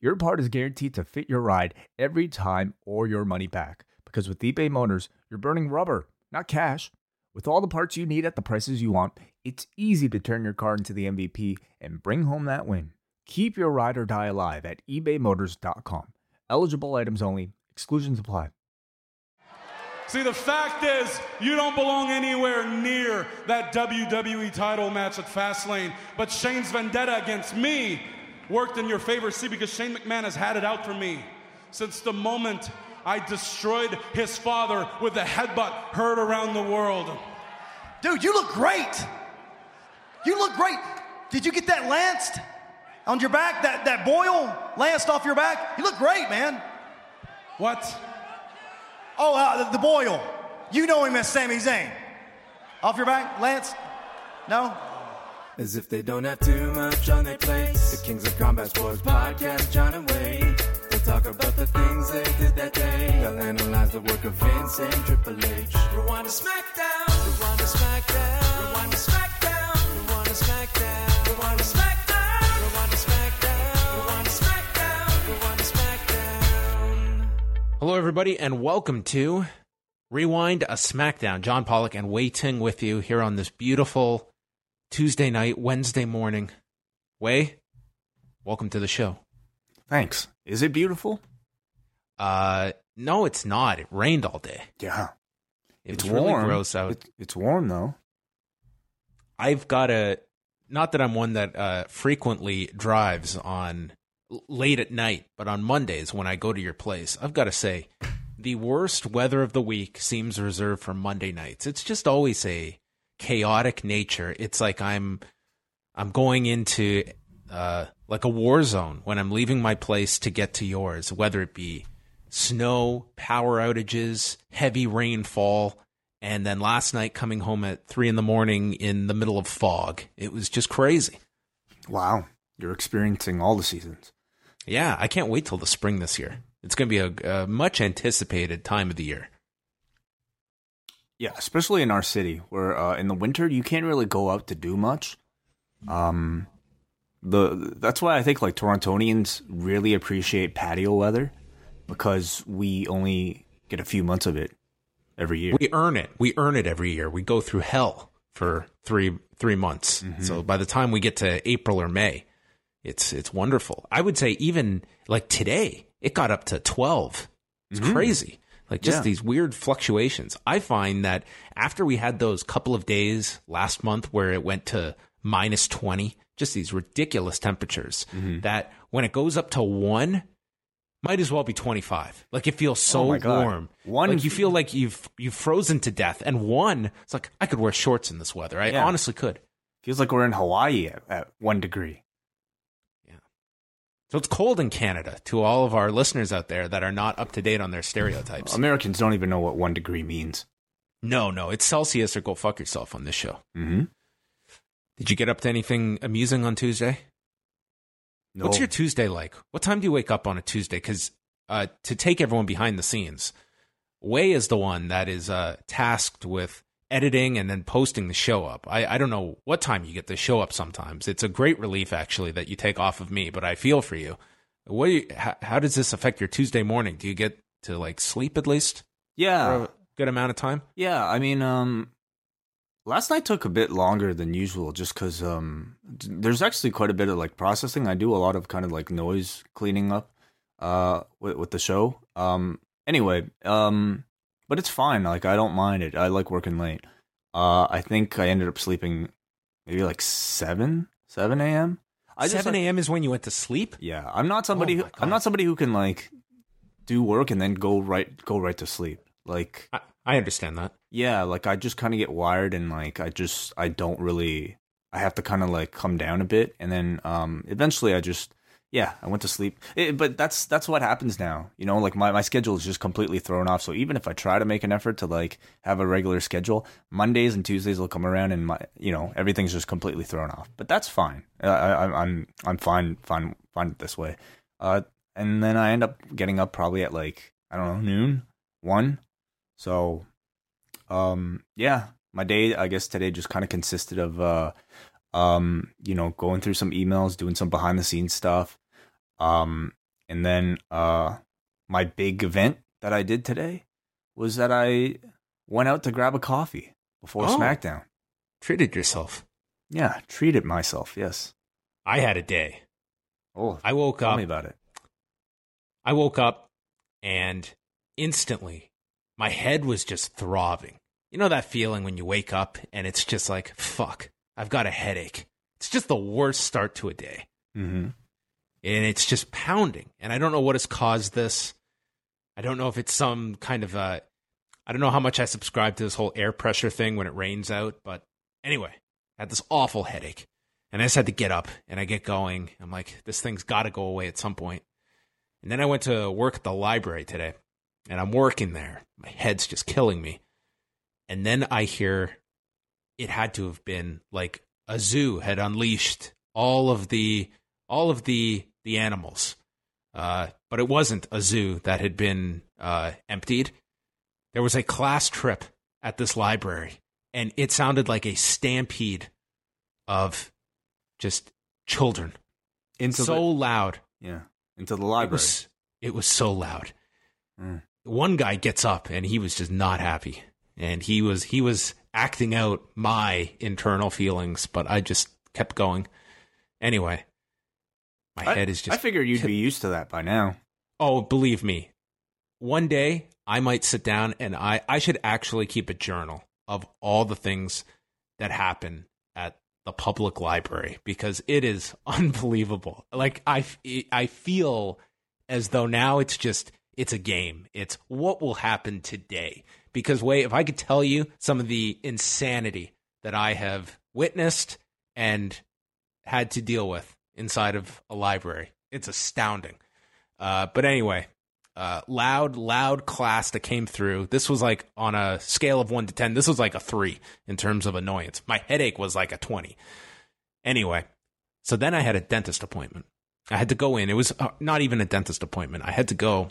your part is guaranteed to fit your ride every time or your money back. Because with eBay Motors, you're burning rubber, not cash. With all the parts you need at the prices you want, it's easy to turn your car into the MVP and bring home that win. Keep your ride or die alive at ebaymotors.com. Eligible items only, exclusions apply. See, the fact is, you don't belong anywhere near that WWE title match at Fastlane. But Shane's vendetta against me worked in your favor. See, because Shane McMahon has had it out for me since the moment I destroyed his father with a headbutt heard around the world. Dude, you look great. You look great. Did you get that lanced on your back? That, that boil lanced off your back? You look great, man. What? Oh, uh, the, the boil. You know him as Sami Zayn. Off your back, Lance? No? As if they don't have too much on their plates. Kings of Combat Sports podcast, John and Wade. They'll talk about the things they did that day. They'll analyze the work of Vince and Triple H. Rewind to SmackDown. Rewind to SmackDown. Rewind to SmackDown. Rewind to SmackDown. Rewind to SmackDown. Rewind to SmackDown. Rewind to SmackDown. Hello, everybody, and welcome to Rewind a SmackDown. John Pollock and Wai Ting with you here on this beautiful Tuesday night, Wednesday morning. Wai, welcome to the show. Thanks. Is it beautiful? Uh, no, it's not. It rained all day. Yeah. It it's was warm. really gross out. It- it's warm though. I've got a not that I'm one that uh, frequently drives on late at night, but on Mondays when I go to your place, I've got to say the worst weather of the week seems reserved for Monday nights. It's just always a chaotic nature. It's like I'm I'm going into uh, like a war zone when I'm leaving my place to get to yours, whether it be snow, power outages, heavy rainfall, and then last night coming home at three in the morning in the middle of fog. It was just crazy. Wow. You're experiencing all the seasons. Yeah, I can't wait till the spring this year. It's going to be a, a much anticipated time of the year. Yeah, especially in our city, where uh, in the winter you can't really go out to do much. Um, the that's why I think like Torontonians really appreciate patio weather because we only get a few months of it every year. We earn it. We earn it every year. We go through hell for three three months. Mm-hmm. So by the time we get to April or May, it's it's wonderful. I would say even like today, it got up to twelve. It's mm-hmm. crazy. Like just Yeah. these weird fluctuations. I find that after we had those couple of days last month where it went to minus twenty, just these ridiculous temperatures, that when it goes up to one, might as well be 25. Like it feels so Oh warm. One- like you feel like you've you've frozen to death. And one, it's like I could wear shorts in this weather. I Yeah. honestly could. Feels like we're in Hawaii at, at one degree. Yeah. So it's cold in Canada to all of our listeners out there that are not up to date on their stereotypes. Americans don't even know what one degree means. no, no, it's Celsius or go fuck yourself on this show. Mm-hmm. Did you get up to anything amusing on Tuesday? No. What's your Tuesday like? What time do you wake up on a Tuesday? Because uh, to take everyone behind the scenes, Wai is the one that is uh, tasked with editing and then posting the show up. I, I don't know what time you get the show up sometimes. It's a great relief, actually, that you take off of me, but I feel for you. What you, how, how does this affect your Tuesday morning? Do you get to like sleep at least for yeah, a good amount of time? yeah. I mean, um, last night took a bit longer than usual, just because um, there's actually quite a bit of like processing. I do a lot of kind of like noise cleaning up, uh, with, with the show. Um, anyway, um, but it's fine. Like I don't mind it. I like working late. Uh, I think I ended up sleeping maybe like seven, seven a.m. I just, 7 like- a.m. is when you went to sleep? Yeah, I'm not somebody. Oh who, I'm not somebody who can like do work and then go right go right to sleep. Like I, I understand that. Yeah, like I just kind of get wired and like I just I don't really I have to kind of like come down a bit and then um eventually I just Yeah, I went to sleep. It, but that's that's what happens now. You know, like my, my schedule is just completely thrown off. So even if I try to make an effort to like have a regular schedule, Mondays and Tuesdays will come around and my you know everything's just completely thrown off. But that's fine. I, I, I'm I'm fine fine fine this way. Uh, and then I end up getting up probably at like I don't know noon one. So, um, yeah, my day I guess today just kind of consisted of uh, um, you know, going through some emails, doing some behind the scenes stuff um, and then uh, my big event that I did today was that I went out to grab a coffee before Oh. SmackDown. Treated yourself. Yeah, treated myself. Yes. I had a day. Oh, I woke tell up. me about it. I woke up and instantly my head was just throbbing. You know that feeling when you wake up and it's just like, fuck, I've got a headache. It's just the worst start to a day. Mm-hmm. And it's just pounding. And I don't know what has caused this. I don't know if it's some kind of a. I don't know how much I subscribe to this whole air pressure thing when it rains out. But anyway, I had this awful headache. And I just had to get up and I get going. I'm like, this thing's got to go away at some point. And then I went to work at the library today, and I'm working there. My head's just killing me. And then I hear it had to have been like a zoo had unleashed all of the all of the the animals, uh, but it wasn't a zoo that had been uh, emptied. There was a class trip at this library, and it sounded like a stampede of just children. Into so the, loud. yeah, into the It library. was it was so loud. Mm. One guy gets up and he was just not happy, and he was he was acting out my internal feelings, but I just kept going. Anyway, my I, head is just I figured you'd be used to that by now. Oh, believe me. One day I might sit down and I, I should actually keep a journal of all the things that happen at the public library because it is unbelievable. Like i i feel as though now it's just it's a game. It's what will happen today. Because wait, if I could tell you some of the insanity that I have witnessed and had to deal with inside of a library, it's astounding. Uh, but anyway, uh, loud, loud class that came through. This was like on a scale of one to 10. This was like a three in terms of annoyance. My headache was like a 20. Anyway, so then I had a dentist appointment. I had to go in. It was uh, not even a dentist appointment. I had to go,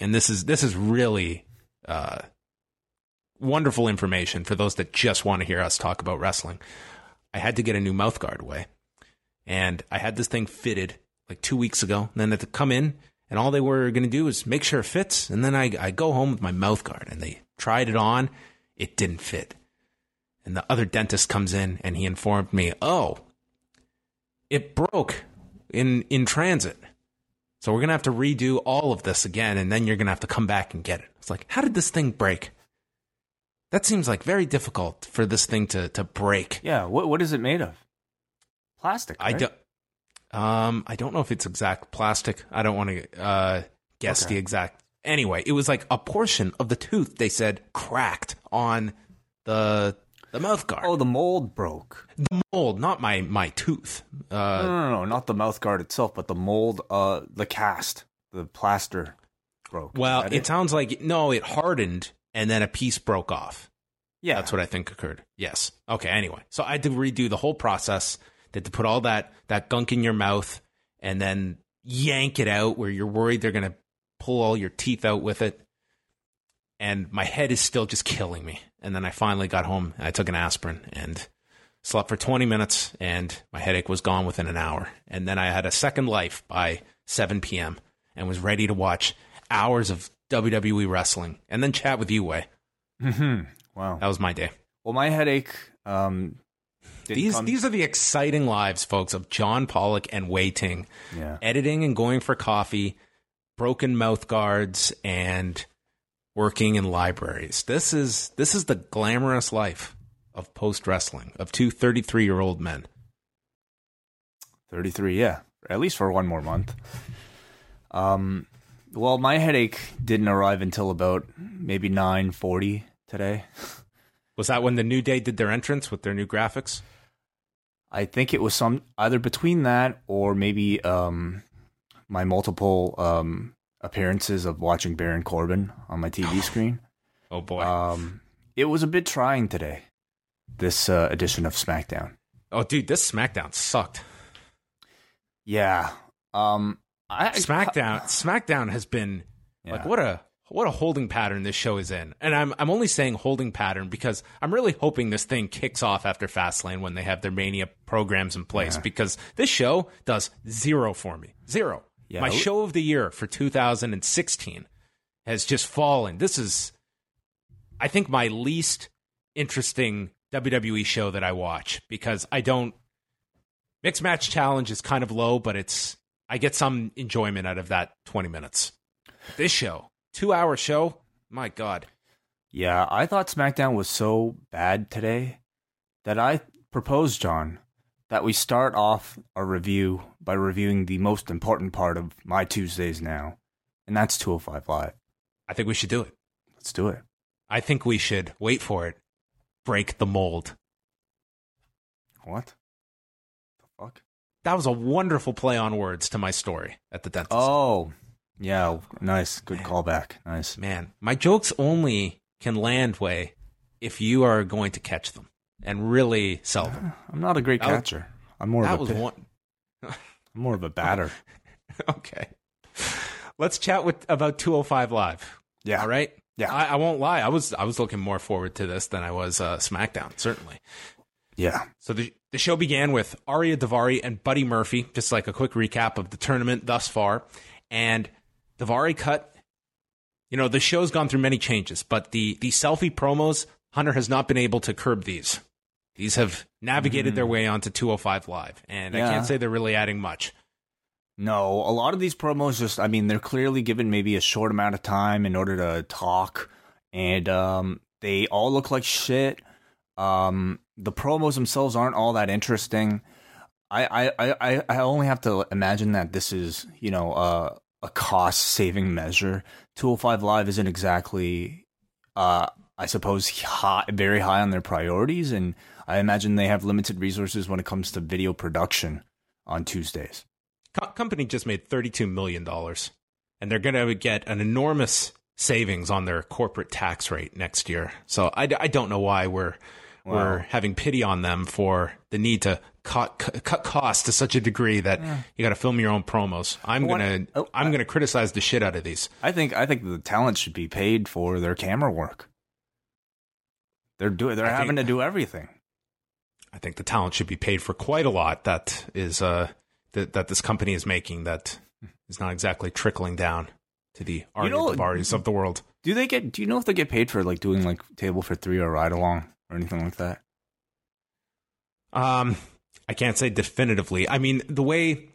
and this is this is really uh, wonderful information for those that just want to hear us talk about wrestling. I had to get a new mouth guard away, and I had this thing fitted like two weeks ago. And then had to come in, and all they were going to do is make sure it fits. And then I I go home with my mouth guard, and they tried it on. It didn't fit. And the other dentist comes in, and he informed me, "Oh, it broke in in transit." So we're gonna have to redo all of this again, and then you're gonna have to come back and get it. It's like, how did this thing break? That seems like very difficult for this thing to to break. Yeah. What what is it made of? Plastic. I don't. Um, I don't know if it's exact plastic. I don't want to uh, guess Okay. the exact. Anyway, it was like a portion of the tooth. They said cracked on the the mouth guard. Oh, the mold broke. the mold, not my my tooth. No, Uh, no, no, no, not the mouth guard itself, but the mold, uh, the cast, the plaster broke. Well, that it sounds like no, it hardened and then a piece broke off. yeah, That's what I think occurred. Yes. Okay. Anyway, so I had to redo the whole process. They had to put all that that gunk in your mouth and then yank it out where you're worried they're gonna pull all your teeth out with it. And my head is still just killing me. And then I finally got home. I took an aspirin and slept for 20 minutes, and my headache was gone within an hour. And then I had a second life by 7 p.m. and was ready to watch hours of WWE wrestling and then chat with you, Wai. hmm Wow. That was my day. Well, my headache. Um, These come- these are the exciting lives, folks, of John Pollock and Wai Ting. Yeah. Editing and going for coffee, broken mouth guards, and working in libraries. This is this is the glamorous life of post wrestling of two 33 year old men. 33, yeah. At least for one more month. Um, well, my headache didn't arrive until about maybe 9:40 today. Was that when the New Day did their entrance with their new graphics? I think it was some either between that or maybe um my multiple um, appearances of watching Baron Corbin on my TV screen. Oh boy. Um, it was a bit trying today. This uh, edition of SmackDown. oh dude, this SmackDown sucked. Yeah. Um, I, SmackDown SmackDown has been like what a what a holding pattern this show is in. And I'm I'm only saying holding pattern because I'm really hoping this thing kicks off after Fastlane when they have their Mania programs in place because this show does zero for me. Zero. Yeah. My show of the year for 2016 has just fallen. This is I think my least interesting WWE show that I watch because I don't Mixed Match Challenge is kind of low, but it's I get some enjoyment out of that 20 minutes. This show, 2-hour show, my god. Yeah, I thought SmackDown was so bad today that I proposed, John, that we start off our review by reviewing the most important part of my Tuesdays now, and that's 205 Live. I think we should do it. Let's do it. I think we should wait for it. Break the mold. What? The fuck? That was a wonderful play on words to my story at the dentist. Oh, yeah, nice. Good callback. Nice. Man, my jokes only can land way if you are going to catch them and really sell them. I'm not a great That was- catcher. I'm more That of a was pi- one. I'm more of a batter. Okay. Let's chat with about 205 Live. Yeah. All right. Yeah. I, I won't lie. I was I was looking more forward to this than I was uh, SmackDown. Certainly. Yeah. So the the show began with Arya Davari and Buddy Murphy. Just like a quick recap of the tournament thus far, and Davari cut. You know the show's gone through many changes, but the the selfie promos Hunter has not been able to curb these. These have navigated their way onto 205 Live, and I can't say they're really adding much. No, a lot of these promos just I mean, they're clearly given maybe a short amount of time in order to talk and um they all look like shit. Um the promos themselves aren't all that interesting. I I I, I only have to imagine that this is, you know, uh, a cost saving measure. 205 Live isn't exactly uh I suppose high, very high on their priorities and I imagine they have limited resources when it comes to video production on Tuesdays. Co- company just made $32 million, and they're going to get an enormous savings on their corporate tax rate next year. So I, I don't know why we're we're having pity on them for the need to cut cut, costs to such a degree that you got to film your own promos. I'm gonna oh, I'm gonna criticize the shit out of these. I think I think the talent should be paid for their camera work. They're doing they're I think- having to do everything. I think the talent should be paid for quite a lot that is uh that that this company is making that is not exactly trickling down to the Arya know- Davaris of the world. Do they get do you know if they get paid for like doing like table for 3 or ride along or anything like that? Um, I can't say definitively. I mean, the way,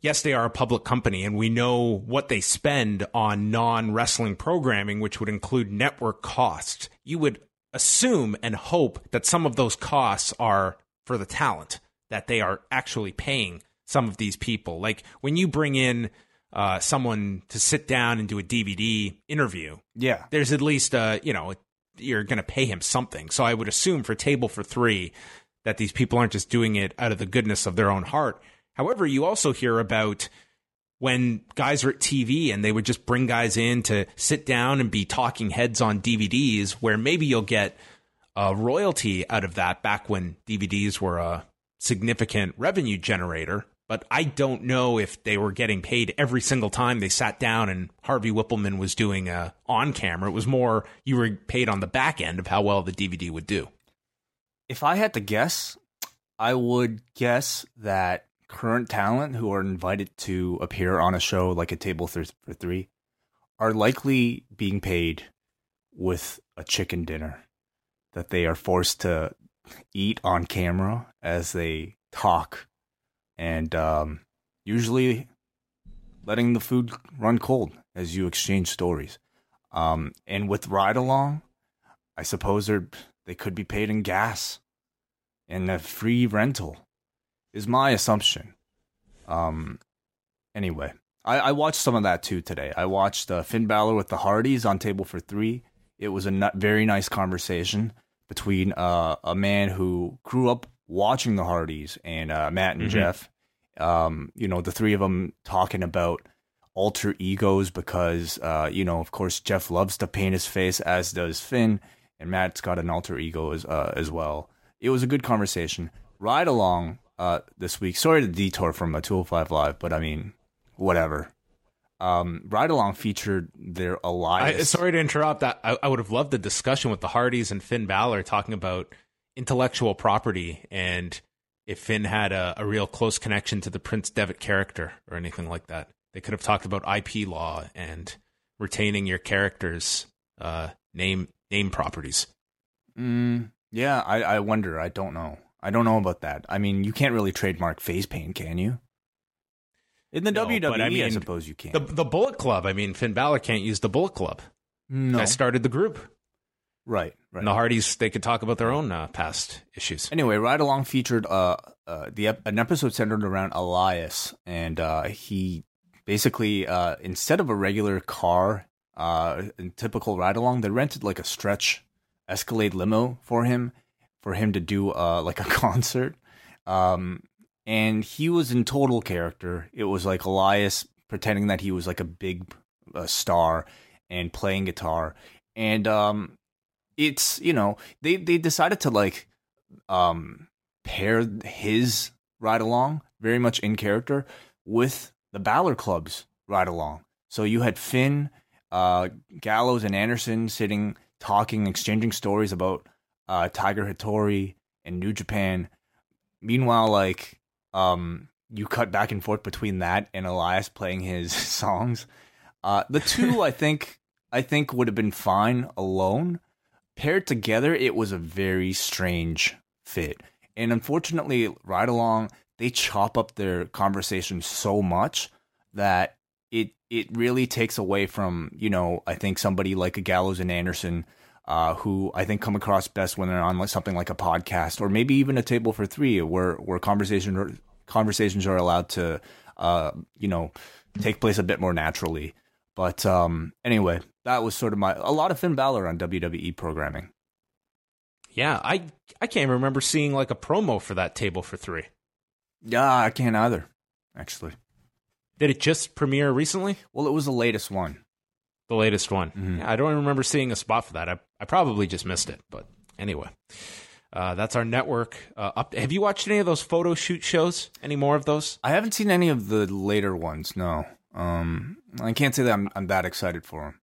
yes, they are a public company, and we know what they spend on non wrestling programming, which would include network costs. You would assume and hope that some of those costs are for the talent, that they are actually paying some of these people. Like when you bring in uh, someone to sit down and do a DVD interview, Yeah. there's at least uh you know you're going to pay him something so i would assume for table for 3 that these people aren't just doing it out of the goodness of their own heart however you also hear about when guys are at TV and they would just bring guys in to sit down and be talking heads on DVDs where maybe you'll get a royalty out of that back when DVDs were a significant revenue generator. But I don't know if they were getting paid every single time they sat down and Harvey Wippleman was doing a on camera. It was more you were paid on the back end of how well the DVD would do. If I had to guess, I would guess that current talent who are invited to appear on a show like a table for, 3 are likely being paid with a chicken dinner that they are forced to eat on camera as they talk and um, usually letting the food run cold as you exchange stories. Um, and with ride along, I suppose they could be paid in gas and a free rental is my assumption. Um, anyway, I, I watched some of that too today. I watched uh, Finn Balor with the Hardys on Table for Three. It was a very nice conversation between uh, a man who grew up watching the Hardys and uh, Matt and Jeff, Um, you know, the three of them talking about alter egos because, uh, you know, of course, Jeff loves to paint his face, as does Finn, and Matt's got an alter ego as uh, as well. It was a good conversation. Ride along uh, this week. Sorry to detour from a 205 Live, but I mean, whatever. Um, Ride along featured their I, sorry to interrupt. I, I would have loved the discussion with the Hardys and Finn Balor talking about intellectual property and if Finn had a, a real close connection to the Prince Devitt character or anything like that. They could have talked about IP law and retaining your character's uh, name name properties. Mm, yeah, I, I wonder. I don't know. I don't know about that. I mean, you can't really trademark face paint, can you? In the No, WWE, but I I, suppose you can. The the Bullet Club. I mean, Finn Balor can't use the Bullet Club. no, I started the group. right, right. And the Hardys, they could talk about their own uh, past issues. Anyway, Ride Along featured uh, uh the ep- an episode centered around Elias, and uh, he basically uh, instead of a regular car, uh, in typical Ride Along, they rented like a stretch Escalade limo for him, for him to do uh like a concert, um, and he was in total character. It was like Elias pretending that he was like a big star and playing guitar, and um, it's you know they they decided to like um pair his ride along very much in character with the Balor Club's ride along. So you had Finn, uh, Gallows, and Anderson sitting, talking, exchanging stories about uh, Tiger Hattori and New Japan. Meanwhile, like um, you cut back and forth between that and Elias playing his songs. Uh, the two, I think, I think would have been fine alone. Paired together, it was a very strange fit. And unfortunately, Ride Along, they chop up their conversation so much that it it really takes away from, you know, I think somebody like a Gallows and Anderson, uh, who I think come across best when they're on like something like a podcast or maybe even a table for three where where conversation conversations are allowed to uh, you know, take place a bit more naturally. But um anyway, that was sort of my a lot of Finn Balor on WWE programming. Yeah, I I can't remember seeing like a promo for that table for three. Yeah, I can't either, actually. Did it just premiere recently? Well, it was the latest one. The latest one. Mm-hmm. Yeah, I don't remember seeing a spot for that. I, I probably just missed it. But anyway, uh, that's our network. Uh, up. Have you watched any of those photo shoot shows? Any more of those? I haven't seen any of the later ones. No, um, I can't say that I'm I'm that excited for them.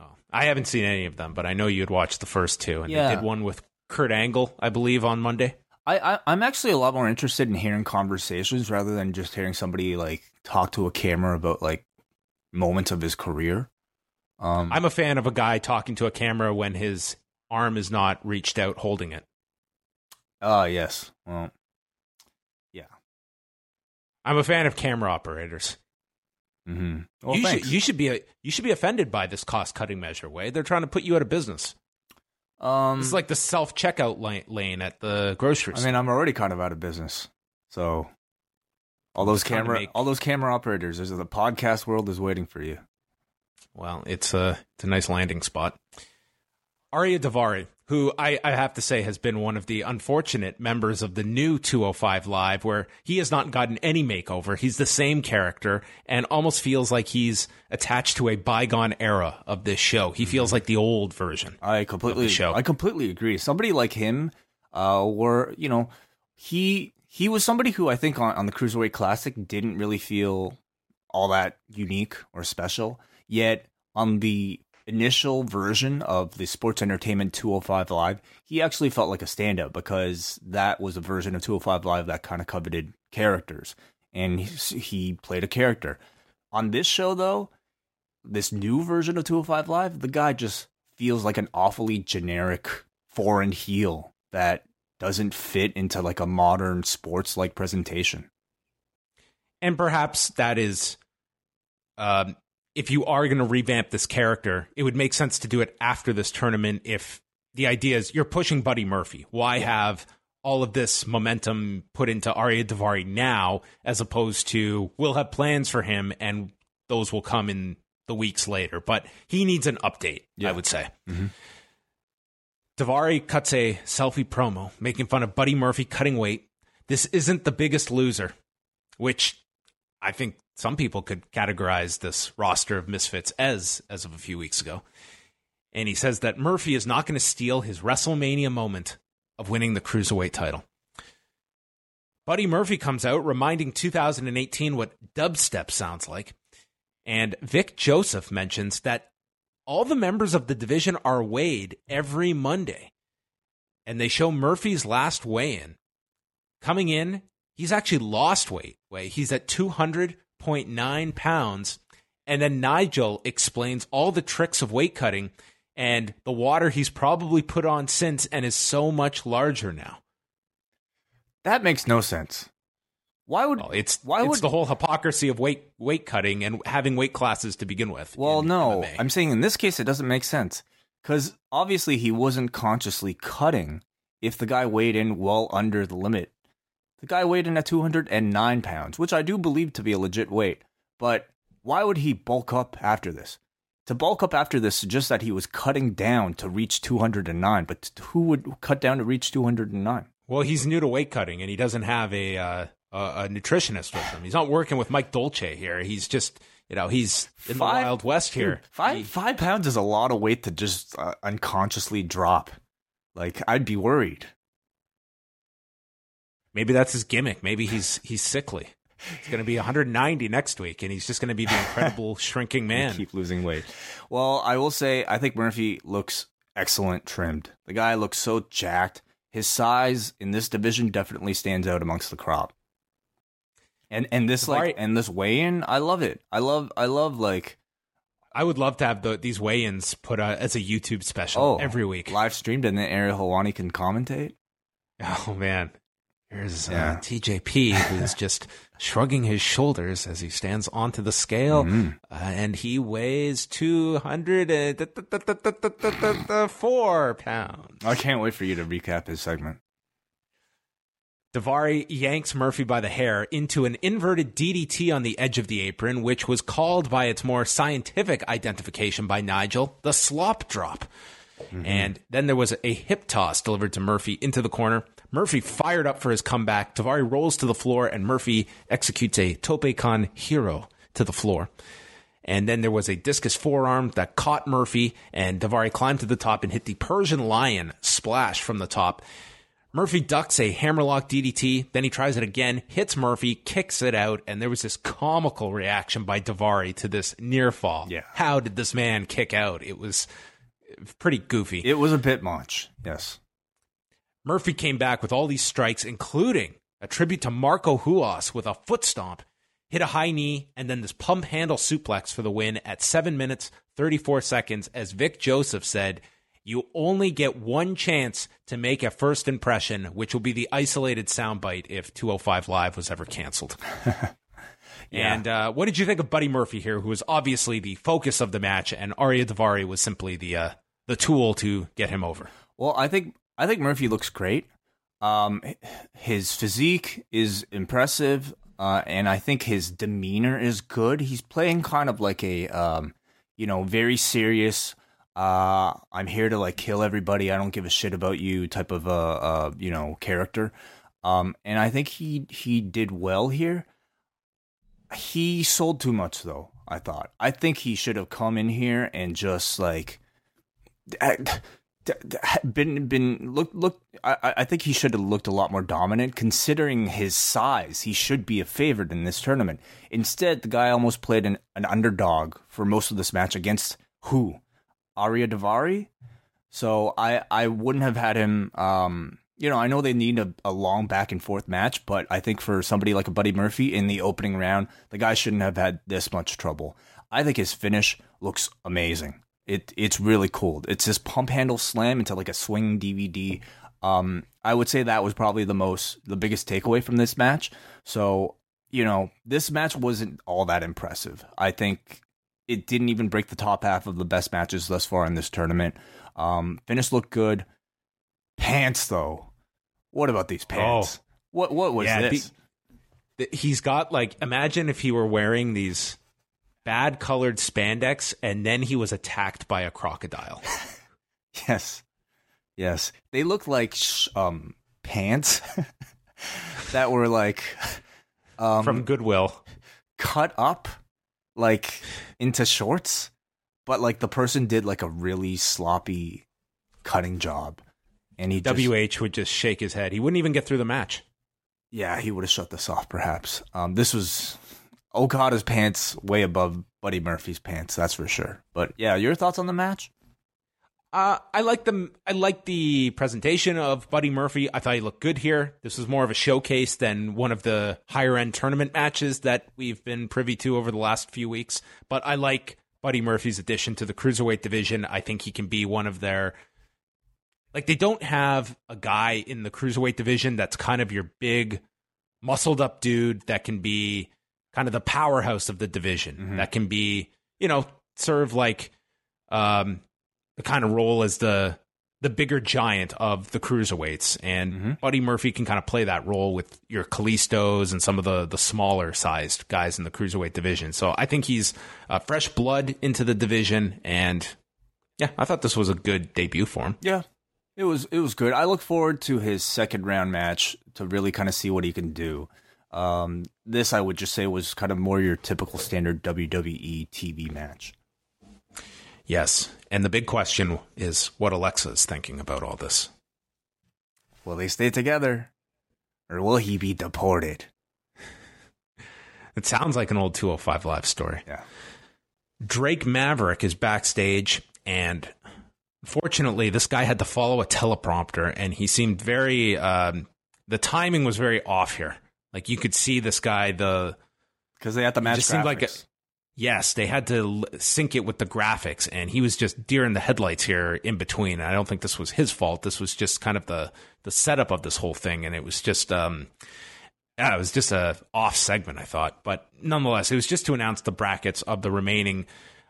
Oh, I haven't seen any of them, but I know you had watched the first two, and Yeah. they did one with Kurt Angle, I believe, on Monday. I, I I'm actually a lot more interested in hearing conversations rather than just hearing somebody like talk to a camera about like moments of his career. Um, I'm a fan of a guy talking to a camera when his arm is not reached out holding it. uh yes. Well, yeah. I'm a fan of camera operators. Mm-hmm. Well, you, thanks. should, you should be a, you should be offended by this cost cutting measure. Wai they're trying to put you out of business. um, It's like the self checkout lane, lane at the grocery store. I store. mean, I'm already kind of out of business. So all those Just trying to camera, make- all those camera operators, there's the podcast world is waiting for you. Well, it's a it's a nice landing spot. Arya Davari, who I, I have to say has been one of the unfortunate members of the new 205 Live, where he has not gotten any makeover. He's the same character and almost feels like he's attached to a bygone era of this show. He feels like the old version. I completely, show. I completely agree. Somebody like him, uh, were you know, he he was somebody who I think on, on the Cruiserweight Classic didn't really feel all that unique or special. Yet on the initial version of the Sports Entertainment 205 Live, he actually felt like a standout because that was a version of 205 Live that kind of coveted characters, and he, he played a character. On this show, though, this new version of 205 Live, the guy just feels like an awfully generic foreign heel that doesn't fit into like a modern sports like presentation. And perhaps that is, um, if you are going to revamp this character, it would make sense to do it after this tournament. If the idea is you're pushing Buddy Murphy, why have all of this momentum put into Arya Davari now, as opposed to we'll have plans for him and those will come in the weeks later. But he needs an update, I would say. Davari cuts a selfie promo making fun of Buddy Murphy cutting weight. This isn't the biggest loser. which I think some people could categorize this roster of misfits as as of a few weeks ago. And he says that Murphy is not going to steal his WrestleMania moment of winning the cruiserweight title. Buddy Murphy comes out reminding 2018 what dubstep sounds like. And Vic Joseph mentions that all the members of the division are weighed every Monday. And they show Murphy's last weigh in. Coming in, he's actually lost weight. He's at 200.9 pounds. And then Nigel explains all the tricks of weight cutting and the water he's probably put on since and is so much larger now. That makes no sense. Why would Well, it's why it's would the whole hypocrisy of weight weight cutting and having weight classes to begin with. Well, no. MMA. I'm saying in this case it doesn't make sense cuz obviously he wasn't consciously cutting if the guy weighed in well under the limit. The guy weighed in at 209 pounds, which I do believe to be a legit weight. But why would he bulk up after this? To bulk up after this suggests that he was cutting down to reach 209, but who would cut down to reach 209? Well, he's new to weight cutting, and he doesn't have a uh, a, a nutritionist with him. He's not working with Mike Dolce here. He's just you know he's in Five- the Wild West here. Dude, five He- five pounds is a lot of weight to just uh, unconsciously drop. Like I'd be worried. maybe that's his gimmick. Maybe he's he's sickly. He's going to be 190 next week, and he's just going to be the incredible shrinking man. keep losing weight. Well, I will say I think Murphy looks excellent trimmed. The guy looks so jacked. His size in this division definitely stands out amongst the crop. And and this like and this weigh-in, I love it. I love I love like I would love to have the, these weigh-ins put uh, as a YouTube special oh every week. live streamed and then Ariel Helwani can commentate. Oh man, here's uh, TJP who's just shrugging his shoulders as he stands onto the scale, Mhm. uh, and he weighs two hundred and four pounds. I can't wait for you to recap his segment. Davari yanks Murphy by the hair into an inverted DDT on the edge of the apron, which was called by its more scientific identification by Nigel the slop drop. Mm-hmm. And then there was a hip toss delivered to Murphy into the corner. Murphy fired up for his comeback. Davari rolls to the floor, and Murphy executes a Tope Con hilo to the floor. And then there was a discus forearm that caught Murphy, and Davari climbed to the top and hit the Persian Lion splash from the top. Murphy ducks a hammerlock DDT, then he tries it again, hits Murphy, kicks it out, and there was this comical reaction by Davari to this near fall. Yeah. How did this man kick out? It was pretty goofy. It was a bit much. Yes. Murphy came back with all these strikes, including a tribute to Marco Huas with a foot stomp, hit a high knee, and then this pump handle suplex for the win at 7 minutes, 34 seconds. As Vic Joseph said, you only get one chance to make a first impression, which will be the isolated soundbite if 205 Live was ever canceled. And uh, what did you think of Buddy Murphy here, who was obviously the focus of the match, and Arya Davari was simply the uh, the tool to get him over? Well, I think I think Murphy looks great. Um, his physique is impressive, uh, and I think his demeanor is good. He's playing kind of like a, um, you know, very serious. Uh, I'm here to like kill everybody. I don't give a shit about you type of uh, uh you know character. Um, and I think he he did well here. He sold too much though. I thought. I think he should have come in here and just like d- been been look look I, I think he should have looked a lot more dominant considering his size he should be a favorite in this tournament instead the guy almost played an, an underdog for most of this match against who Arya Davari so I I wouldn't have had him um you know I know they need a, a long back and forth match but I think for somebody like a Buddy Murphy in the opening round the guy shouldn't have had this much trouble I think his finish looks amazing it it's really cool. It's this pump handle slam into like a swing DVD. Um, I would say that was probably the most the biggest takeaway from this match. So you know, this match wasn't all that impressive. I think it didn't even break the top half of the best matches thus far in this tournament. Um, finish looked good. Pants though, what about these pants? What what was Yeah, this? Th- He's got like imagine if he were wearing these bad colored spandex and then he was attacked by a crocodile. Yes, yes. They look like sh- um pants that were like um, from Goodwill. cut up like into shorts, but like the person did like a really sloppy cutting job, and he just, WH would just shake his head. He wouldn't even get through the match. yeah he would have shut this off perhaps. Um, this was Okada's pants way above Buddy Murphy's pants, that's for sure. But yeah, your thoughts on the match? Uh, I like the I like the presentation of Buddy Murphy. I thought he looked good here. This was more of a showcase than one of the higher end tournament matches that we've been privy to over the last few weeks. But I like Buddy Murphy's addition to the cruiserweight division. I think he can be one of their like they don't have a guy in the cruiserweight division that's kind of your big muscled up dude that can be kind of the powerhouse of the division that can be you know serve like um kind of role as the the bigger giant of the cruiserweights and Buddy Murphy can kind of play that role with your Kalistos and some of the the smaller sized guys in the cruiserweight division. So I think he's uh, fresh blood into the division and yeah, I thought this was a good debut for him. Yeah, it was it was good. I look forward to his second round match to really kind of see what he can do. Um, this I would just say was kind of more your typical standard WWE TV match. Yes. And the big question is what Alexa is thinking about all this. Will they stay together, or will he be deported? It sounds like an old 205 Live story. Yeah. Drake Maverick is backstage, and fortunately, this guy had to follow a teleprompter, and he seemed very. Um, the timing was very off here. Like you could see this guy. The Because they had the match. just seemed like a, graphics. Yes, they had to sync it with the graphics, and he was just deer in the headlights here in between. I don't think this was his fault. This was just kind of the the setup of this whole thing, and it was just. Um, yeah, it was just a off segment, I thought, but nonetheless, it was just to announce the brackets of the remaining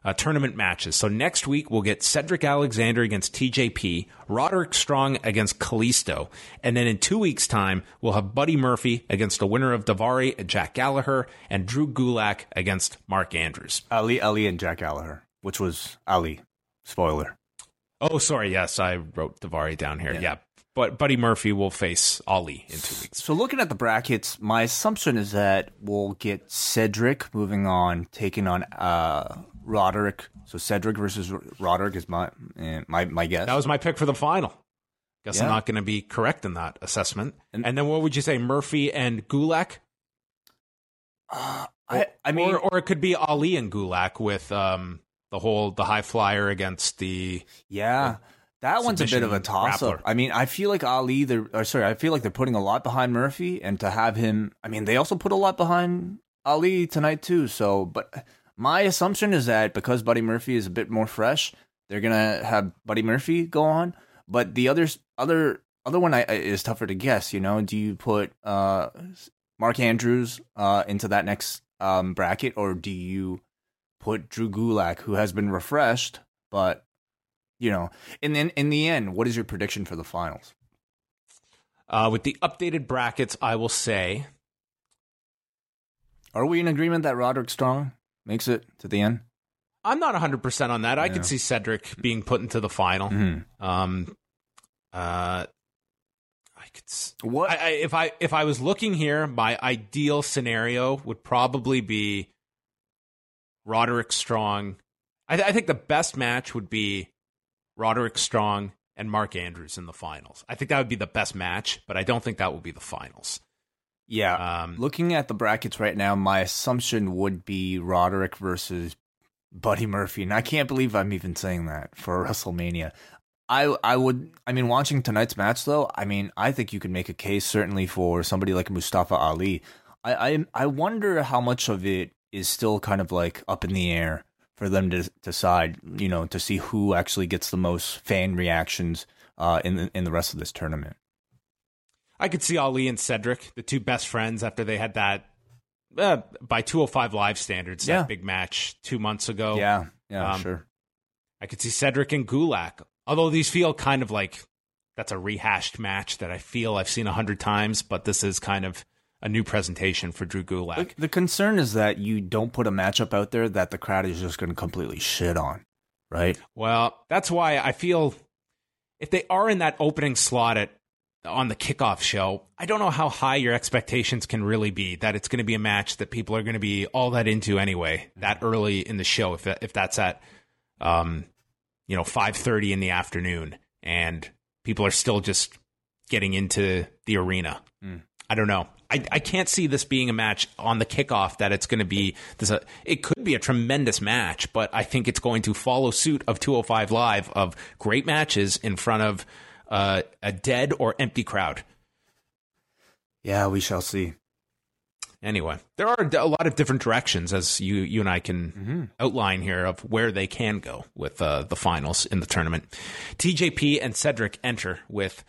uh, tournament matches. So next week we'll get Cedric Alexander against TJP, Roderick Strong against Kalisto, and then in two weeks' time we'll have Buddy Murphy against the winner of Davari and Jack Gallagher, and Drew Gulak against Mark Andrews. Ali, Ali, and Jack Gallagher, which was Ali. Spoiler. Oh, sorry, yes, I wrote Davari down here. Yeah. But Buddy Murphy will face Ali in two weeks. So looking at the brackets, my assumption is that we'll get Cedric moving on, taking on uh, Roderick. So Cedric versus Roderick is my eh, my my guess. That was my pick for the final. Guess Yeah. I'm not going to be correct in that assessment. And, then what would you say, Murphy and Gulak? Uh, I I mean, or, or it could be Ali and Gulak with um, the whole the high flyer against the. yeah, that one's a bit of a toss up. I mean, I feel like Ali. They're or sorry, I feel like they're putting a lot behind Murphy, and to have him. I mean, they also put a lot behind Ali tonight too. So, but my assumption is that because Buddy Murphy is a bit more fresh, they're gonna have Buddy Murphy go on. But the others, other other one I, I- is tougher to guess. You know, do you put uh, Mark Andrews uh, into that next um, bracket, or do you put Drew Gulak, who has been refreshed, but you know, and then in the end, what is your prediction for the finals? Uh, with the updated brackets, I will say Are we in agreement that Roderick Strong makes it to the end? I'm not 100% on that. I Yeah. could see Cedric being put into the final. Mhm. Um, uh, I could. s- What? I, I, if I if I was looking here, my ideal scenario would probably be Roderick Strong. I, th- I think the best match would be Roderick Strong and Mark Andrews in the finals. I think that would be the best match, but I don't think that will be the finals. Yeah. Um, Looking at the brackets right now, my assumption would be Roderick versus Buddy Murphy, and I can't believe I'm even saying that for WrestleMania. I I would I mean watching tonight's match though, I mean I think you could make a case certainly for somebody like Mustafa Ali. I I, I wonder how much of it is still kind of like up in the air for them to decide, you know, to see who actually gets the most fan reactions uh, in the, in the rest of this tournament. I could see Ali and Cedric, the two best friends, after they had that uh, by 205 live standards, Yeah. that big match two months ago. Yeah, yeah, Um, sure. I could see Cedric and Gulak. Although these feel kind of like that's a rehashed match that I feel I've seen a hundred times, but this is kind of a new presentation for Drew Gulak. The, the concern is that you don't put a matchup out there that the crowd is just going to completely shit on, right? Well, that's why I feel if they are in that opening slot at on the kickoff show, I don't know how high your expectations can really be that it's going to be a match that people are going to be all that into anyway that mm-hmm. early in the show if if that's at um you know 5:30 in the afternoon and people are still just getting into the arena. Mm. I don't know. I, I can't see this being a match on the kickoff that it's going to be this. A, it could be a tremendous match, but I think it's going to follow suit of 205 Live of great matches in front of uh, a dead or empty crowd. Yeah, we shall see. Anyway, there are a lot of different directions, as you you and I can outline here, of where they can go with uh, the finals in the tournament. TJP and Cedric enter with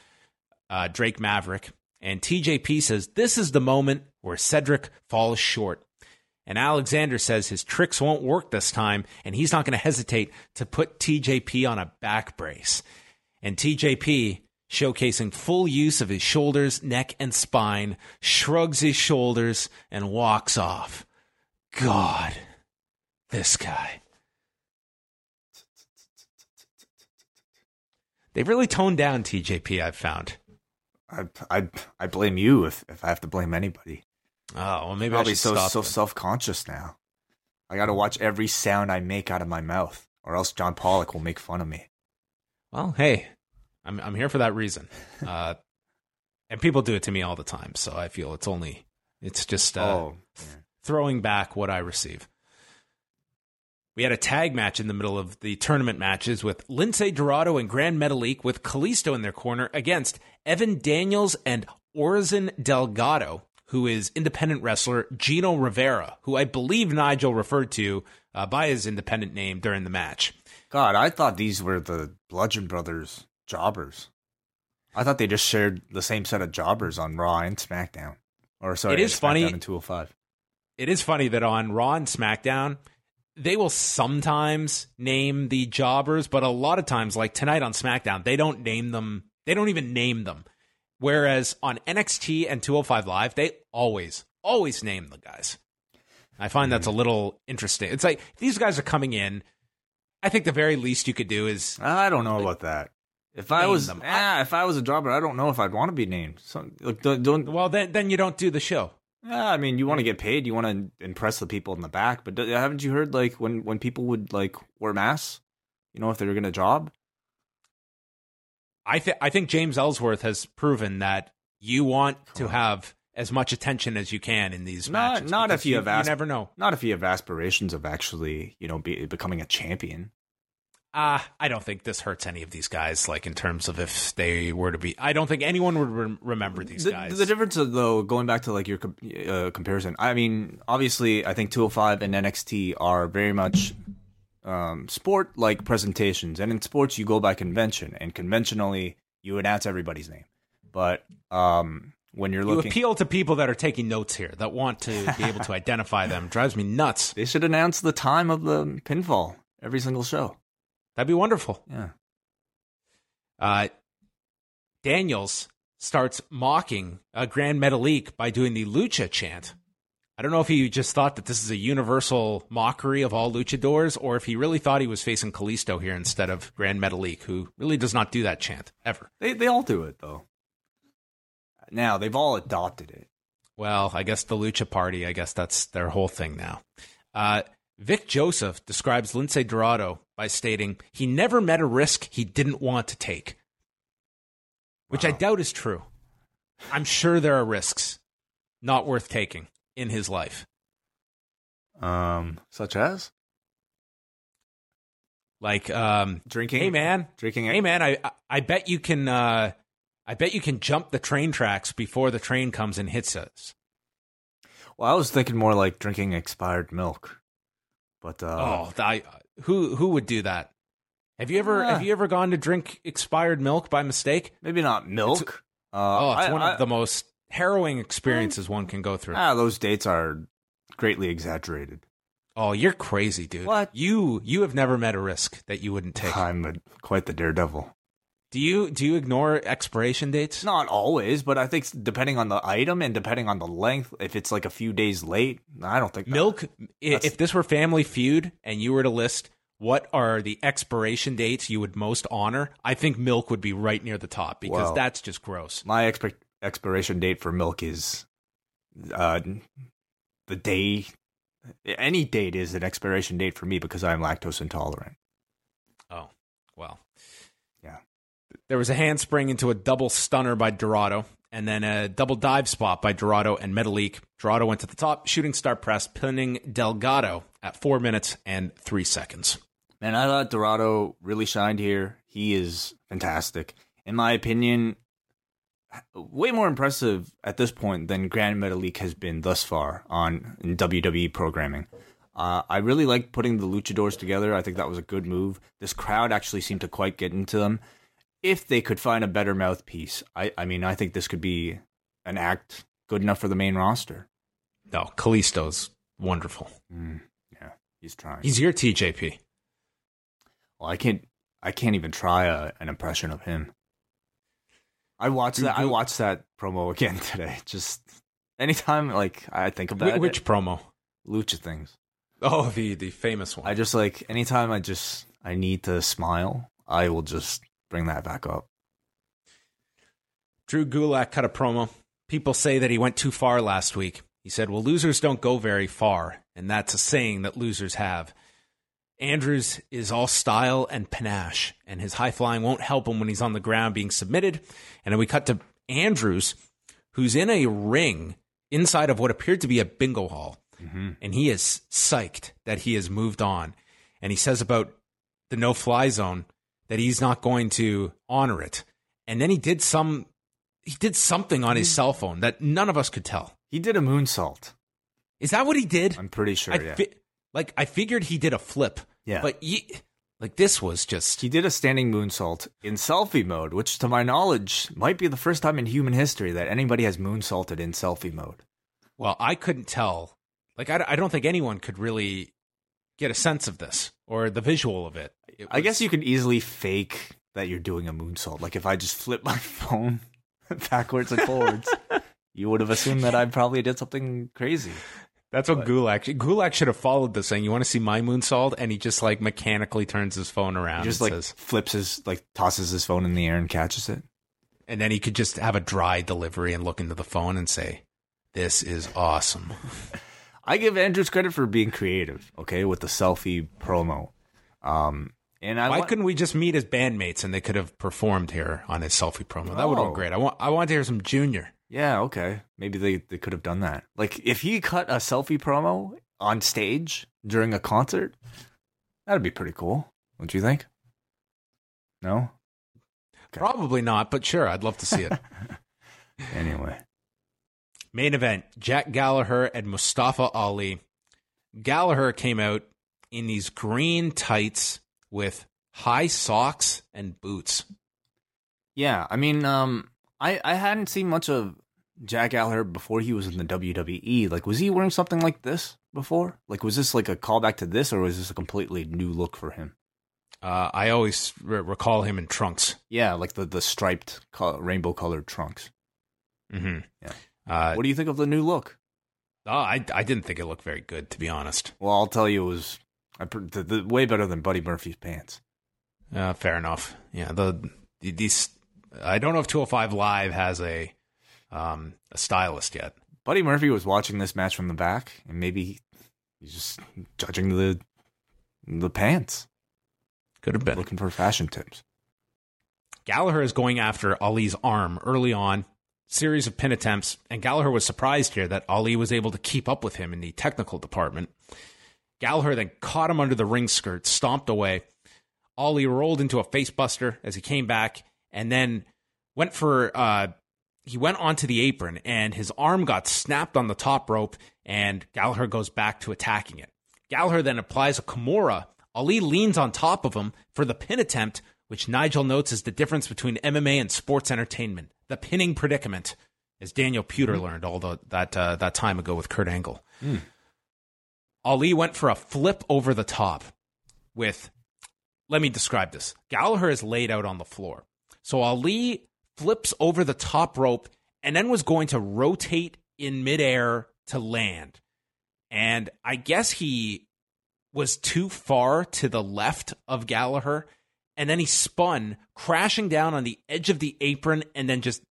uh, Drake Maverick, and TJP says this is the moment where Cedric falls short. And Alexander says his tricks won't work this time, and he's not going to hesitate to put TJP on a back brace. And TJP, showcasing full use of his shoulders, neck, and spine, shrugs his shoulders and walks off. God, this guy. They've really toned down TJP, I've found. I I I blame you if if I have to blame anybody. Oh, well, maybe Probably I should so so self conscious now. I got to watch every sound I make out of my mouth, or else John Pollock will make fun of me. Well, hey, I'm I'm here for that reason. Uh, and people do it to me all the time, so I feel it's only it's just uh, oh, throwing back what I receive. We had a tag match in the middle of the tournament matches with Lince Dorado and Grand Metalik with Kalisto in their corner against Evan Daniels and Orizon Delgado, who is independent wrestler Gino Rivera, who I believe Nigel referred to uh, by his independent name during the match. God, I thought these were the Bludgeon Brothers jobbers. I thought they just shared the same set of jobbers on Raw and SmackDown. Or sorry, It is funny- and 205. it is funny that on Raw and SmackDown, they will sometimes name the jobbers, but a lot of times, like tonight on SmackDown, they don't name them. They don't even name them. Whereas on NXT and 205 Live, they always, always name the guys. I find that's mm-hmm. a little interesting. It's like these guys are coming in. I think the very least you could do is I don't know about that. If I was, them. ah, if I was a jobber, I don't know if I'd want to be named. So, like, don't, don't well, then then you don't do the show. Yeah, I mean, you want to get paid, you want to impress the people in the back, but d- haven't you heard like when when people would like wear masks, you know, if they were gonna job? I think I think James Ellsworth has proven that you want to have as much attention as you can in these Not matches. not if you have you never know. Not if you have aspirations of actually, you know, be, becoming a champion. Uh, I don't think this hurts any of these guys. Like in terms of if they were to be, I don't think anyone would rem- remember these The, guys. the difference, uh, though, going back to like your uh, comparison, I mean, obviously, I think 205 and NXT are very much um, sport like presentations, and in sports, you go by convention, and conventionally, you announce everybody's name. But um, when you're you looking, appeal to people that are taking notes here that want to be able to identify them. Drives me nuts. they should announce the time of the pinfall every single show. That'd be wonderful. Yeah. Uh, Daniels starts mocking uh, Grand Metalik by doing the Lucha chant. I don't know if he just thought that this is a universal mockery of all luchadors, or if he really thought he was facing Kalisto here instead of Grand Metalik, who really does not do that chant ever. They they all do it though. Now they've all adopted it. Well, I guess the Lucha Party, I guess that's their whole thing now. Uh, Vic Joseph describes Lince Dorado by stating he never met a risk he didn't want to take, which I doubt is true. I'm sure there are risks not worth taking in his life. Um, such as Like, um, drinking. hey man, drinking. hey man, I- I bet you can, uh, I bet you can jump the train tracks before the train comes and hits us. Well, I was thinking more like drinking expired milk, but uh, Oh, I, who who would do that? Have you ever have you ever gone to drink expired milk by mistake? maybe not milk. uh, Oh, it's I- one I- of the most harrowing experiences one can go through. Ah, those dates are greatly exaggerated. Oh, you're crazy, dude. What? You you have never met a risk that you wouldn't take. I'm a, quite the daredevil. Do you do you ignore expiration dates? Not always, but I think depending on the item and depending on the length, if it's like a few days late, I don't think that- Milk. If this were Family Feud and you were to list what are the expiration dates you would most honor, I think milk would be right near the top because Well- that's just gross. My expi- expiration date for milk is uh, the day. Any date is an expiration date for me because I'm lactose intolerant. Oh, well. There was a handspring into a double stunner by Dorado, and then a double dive spot by Dorado and Metalik. Dorado went to the top, shooting star press, pinning Delgado at four minutes and three seconds. Man, I thought Dorado really shined here. He is fantastic. In my opinion, way more impressive at this point than Grand Metalik has been thus far on WWE programming. Uh, I really like putting the luchadors together. I think that was a good move. This crowd actually seemed to quite get into them. If they could find a better mouthpiece, I, I mean, I think this could be an act good enough for the main roster. No, Kalisto's wonderful. Mm, yeah, he's trying. He's your TJP. Well, I can't. I can't even try a, an impression of him. I watched that. I watched that promo again today. Just anytime, like I think about Which promo? lucha things. Oh, the the famous one. I just like anytime I just I need to smile, I will just bring that back up. Drew Gulak cut a promo. People say that he went too far last week. He said, Well, losers don't go very far, and that's a saying that losers have. Andrews is all style and panache, and his high flying won't help him when he's on the ground being submitted. And then we cut to Andrews, who's in a ring inside of what appeared to be a bingo hall. Mm-hmm. And he is psyched that he has moved on. And he says about the no fly zone that he's not going to honor it. And then he did some he did something on his hmm. cell phone that none of us could tell. He did a moonsault. Is that what he did? I'm pretty sure. I yeah, fi- like I figured he did a flip. Yeah. But ye- like this was just he did a standing moonsault in selfie mode, which, to my knowledge, might be the first time in human history that anybody has moonsaulted in selfie mode. well, I couldn't tell. Like I, I don't think anyone could really get a sense of this or the visual of it. It I guess you could easily fake that you're doing a moonsault. Like if I just flip my phone backwards and forwards, you would have assumed that I probably did something crazy. That's what Gulak. Gulak should have followed this saying, "You want to see my moonsault?" And he just like mechanically turns his phone around He just and like says, flips his like tosses his phone in the air and catches it. and then he could just have a dry delivery and look into the phone and say, "This is awesome." I give Andrews credit for being creative, okay, with the selfie promo. Um, and I Why want- couldn't we just meet as bandmates and they could have performed here on his selfie promo? That would have Oh. been great. I want I want to hear some Junior. Yeah, okay. Maybe they, they could have done that. Like if he cut a selfie promo on stage during a concert, that'd be pretty cool. Don't you think? No? Okay. Probably not, but sure, I'd love to see it. Anyway. Main event: Jack Gallagher and Mustafa Ali. Gallagher came out in these green tights with high socks and boots. Yeah, I mean, um I I hadn't seen much of Jack Gallagher before he was in the WWE. Like was he wearing something like this before? Like was this like a callback to this or was this a completely new look for him? Uh, I always re- recall him in trunks. Yeah, like the the striped rainbow colored trunks. Mm-hmm. Yeah. Uh, What do you think of the new look? oh, I I didn't think it looked very good, to be honest. Well, I'll tell you, it was I, the, the, way better than Buddy Murphy's pants. Uh, fair enough. Yeah, the these I don't know if 205 Live has a um a stylist yet. Buddy Murphy was watching this match from the back, and maybe he's just judging the the pants, Could have been. looking for fashion tips. Gallagher is going after Ali's arm early on, series of pin attempts, and Gallagher was surprised here that Ali was able to keep up with him in the technical department. Gallagher then caught him under the ring skirt, stomped away. Ali rolled into a facebuster as he came back, and then went for uh he went onto the apron and his arm got snapped on the top rope and Gallagher goes back to attacking it. Gallagher then applies a Kimura. Ali leans on top of him for the pin attempt, which Nigel notes is the difference between MMA and sports entertainment. The pinning predicament, as Daniel Puder learned all the, that uh, that time ago with Kurt Angle. Ali went for a flip over the top with let me describe this. Gallagher is laid out on the floor. So Ali flips over the top rope and then was going to rotate in midair to land. And I guess he was too far to the left of Gallagher, and then he spun, crashing down on the edge of the apron, and then just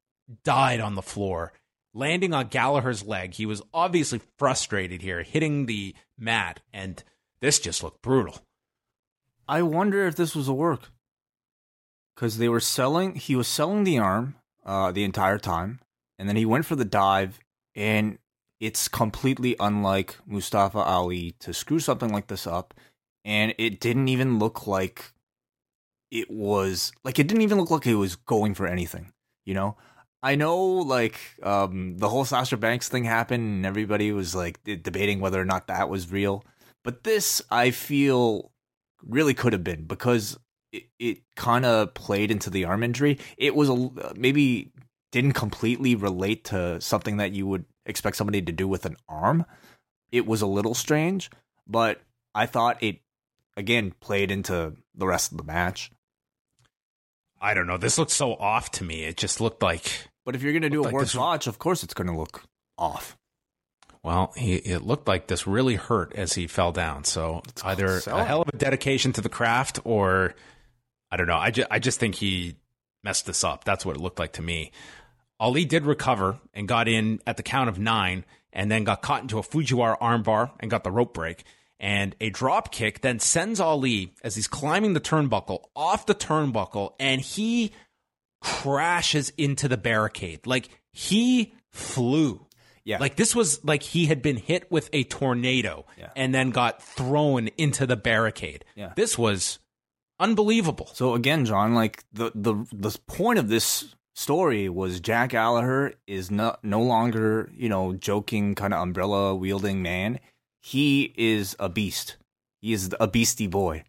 died on the floor, landing on Gallagher's leg. He was obviously frustrated here, hitting the mat, and this just looked brutal. I wonder if this was a work because they were selling. He was selling the arm uh, the entire time, and then he went for the dive, and it's completely unlike Mustafa Ali to screw something like this up, and it didn't even look like it was like it didn't even look like it was going for anything. You know, I know like um, the whole Sasha Banks thing happened, and everybody was like debating whether or not that was real. But this, I feel, really could have been because it, it kind of played into the arm injury. It was a maybe didn't completely relate to something that you would expect somebody to do with an arm. It was a little strange, but I thought it again played into the rest of the match. I don't know. This looked so off to me. It just looked like. But if you're going to do a like worse watch, of course it's going to look off. Well, he, it looked like this really hurt as he fell down. So it's either a hell of a dedication to the craft, or I don't know. I just, I just think he messed this up. That's what it looked like to me. Ali did recover and got in at the count of nine, and then got caught into a Fujiwara armbar and got the rope break. And a drop kick then sends Ali as he's climbing the turnbuckle off the turnbuckle, and he crashes into the barricade. Like he flew. Yeah. Like this was like he had been hit with a tornado Yeah. and then got thrown into the barricade. Yeah. This was unbelievable. So again, John, like the the the point of this story was Jack Gallagher is not no longer you know joking kind of umbrella wielding man. He is a beast. He is a beastie boy,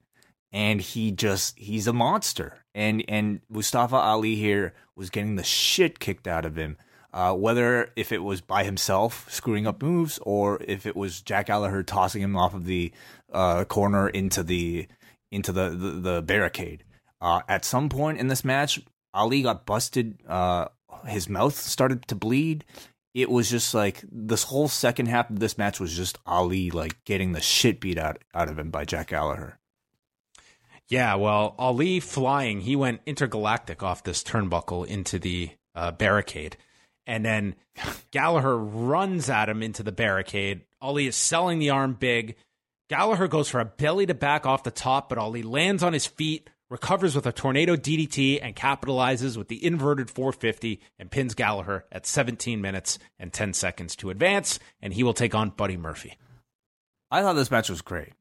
and he just he's a monster. And and Mustafa Ali here was getting the shit kicked out of him. Uh, whether if it was by himself screwing up moves or if it was Jack Gallagher tossing him off of the uh, corner into the into the the, the barricade. Uh, at some point in this match, Ali got busted. Uh, his mouth started to bleed. It was just like this whole second half of this match was just Ali like getting the shit beat out out of him by Jack Gallagher. Yeah, well, Ali flying, he went intergalactic off this turnbuckle into the uh, barricade. And then Gallagher runs at him into the barricade. Ali is selling the arm big. Gallagher goes for a belly to back off the top, but Ali lands on his feet, recovers with a tornado DDT, and capitalizes with the inverted 450 and pins Gallagher at 17 minutes and 10 seconds to advance. And he will take on Buddy Murphy. I thought this match was great.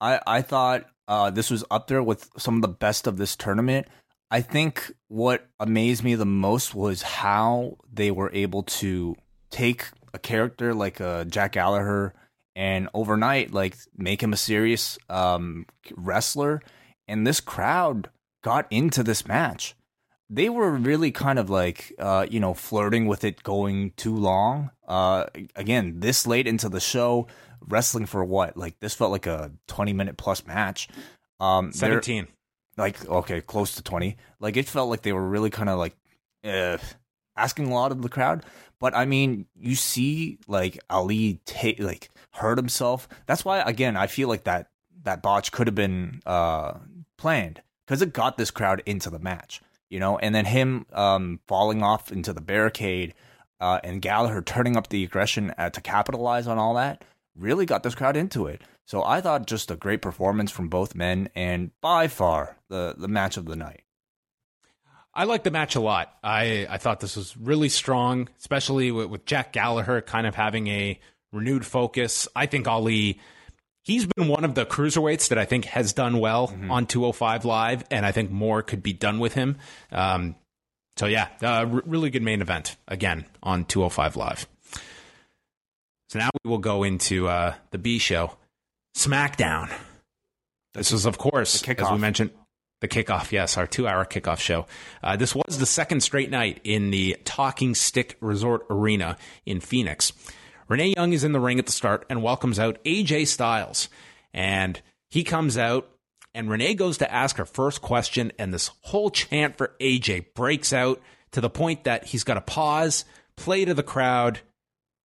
I I thought uh, this was up there with some of the best of this tournament. I think what amazed me the most was how they were able to take a character like uh, Jack Gallagher and overnight like make him a serious um, wrestler, and this crowd got into this match. They were really kind of like uh, you know flirting with it going too long. Uh, again, this late into the show, wrestling for what? Like this felt like a twenty minute plus match. Um, 17. like okay, close to twenty. Like it felt like they were really kind of like uh, asking a lot of the crowd. But I mean, you see like Ali take like hurt himself. That's why again I feel like that that botch could have been uh, planned because it got this crowd into the match, you know. And then him um, falling off into the barricade uh, and Gallagher turning up the aggression uh, to capitalize on all that really got this crowd into it. So I thought just a great performance from both men, and by far the the match of the night. I like the match a lot. I, I thought this was really strong, especially with, with Jack Gallagher kind of having a renewed focus. I think Ali, he's been one of the cruiserweights that I think has done well on 205 Live, and I think more could be done with him. Um, so, yeah, uh, r- really good main event again on 205 Live. So now we will go into uh, the B show, SmackDown. This was, of course, as we mentioned, the kickoff. Yes, our two-hour kickoff show. Uh, this was the second straight night in the Talking Stick Resort Arena in Phoenix. Renee Young is in the ring at the start and welcomes out AJ Styles, and he comes out. And Renee goes to ask her first question, and this whole chant for AJ breaks out to the point that he's got to pause, play to the crowd.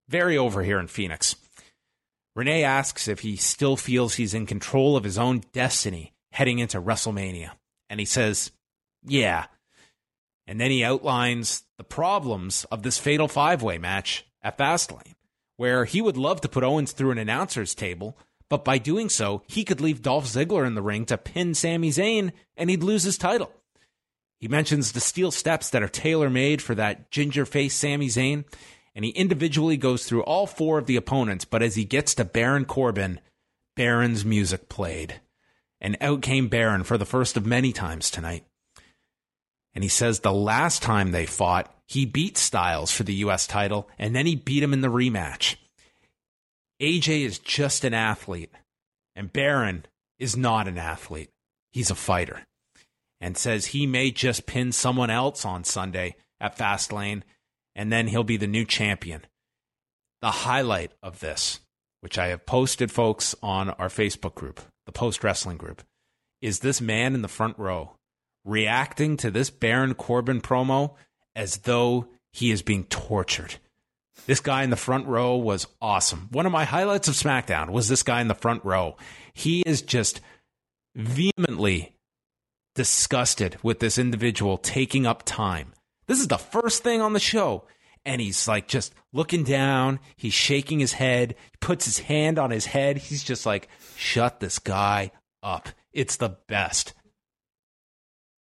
Very over here in Phoenix. Renee asks if he still feels he's in control of his own destiny heading into WrestleMania. And he says, yeah. And then he outlines the problems of this fatal five way match at Fastlane, where he would love to put Owens through an announcer's table, but by doing so, he could leave Dolph Ziggler in the ring to pin Sami Zayn and he'd lose his title. He mentions the steel steps that are tailor made for that ginger face Sami Zayn, and he individually goes through all four of the opponents, but as he gets to Baron Corbin, Baron's music played. And out came Baron for the first of many times tonight. And he says the last time they fought, he beat Styles for the US title, and then he beat him in the rematch. AJ is just an athlete, and Baron is not an athlete. He's a fighter. And says he may just pin someone else on Sunday at Fastlane, and then he'll be the new champion. The highlight of this, which I have posted, folks, on our Facebook group, the Post Wrestling group, is this man in the front row reacting to this Baron Corbin promo as though he is being tortured. This guy in the front row was awesome. One of my highlights of SmackDown was this guy in the front row. He is just vehemently disgusted with this individual taking up time. This is the first thing on the show. And he's like just looking down. He's shaking his head. He puts his hand on his head. He's just like, shut this guy up. It's the best.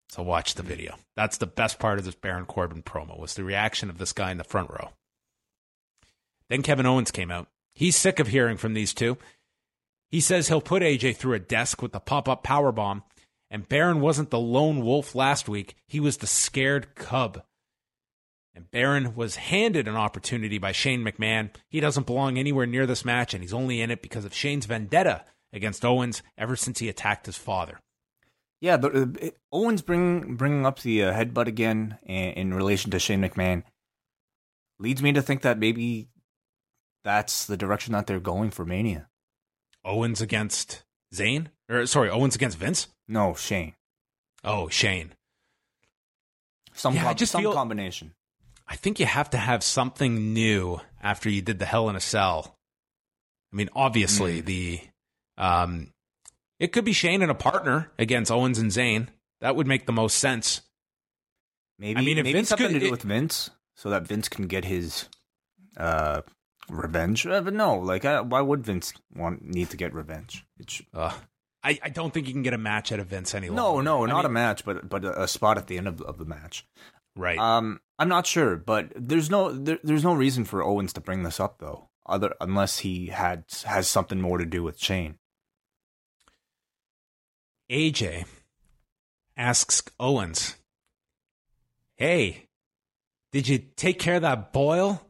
So watch the video. That's the best part of this Baron Corbin promo was the reaction of this guy in the front row. Then Kevin Owens came out. He's sick of hearing from these two. He says he'll put AJ through a desk with the pop-up power bomb, and Baron wasn't the lone wolf last week. He was the scared cub. And Baron was handed an opportunity by Shane McMahon. He doesn't belong anywhere near this match, and he's only in it because of Shane's vendetta against Owens ever since he attacked his father. Yeah, but uh, Owens bring, bringing up the uh, headbutt again in, in relation to Shane McMahon leads me to think that maybe that's the direction that they're going for Mania. Owens against Zayn? Or sorry, Owens against Vince? No, Shane. Oh, Shane. Some, Yeah, I com- just some feel- combination. I think you have to have something new after you did the Hell in a Cell. I mean, obviously the um it could be Shane and a partner against Owens and Zayn. That would make the most sense. Maybe I mean, if maybe Vince something could- to do it- with Vince, so that Vince can get his uh, revenge. Uh, but no, like, uh, why would Vince want need to get revenge? Should, Uh, I, I don't think you can get a match out of Vince any no, no, I not a match, but but a, a spot at the end of, of the match. right. Um, I'm not sure, but there's no there, there's no reason for Owens to bring this up though, other unless he had has something more to do with Shane. AJ asks Owens, Hey, did you take care of that boil?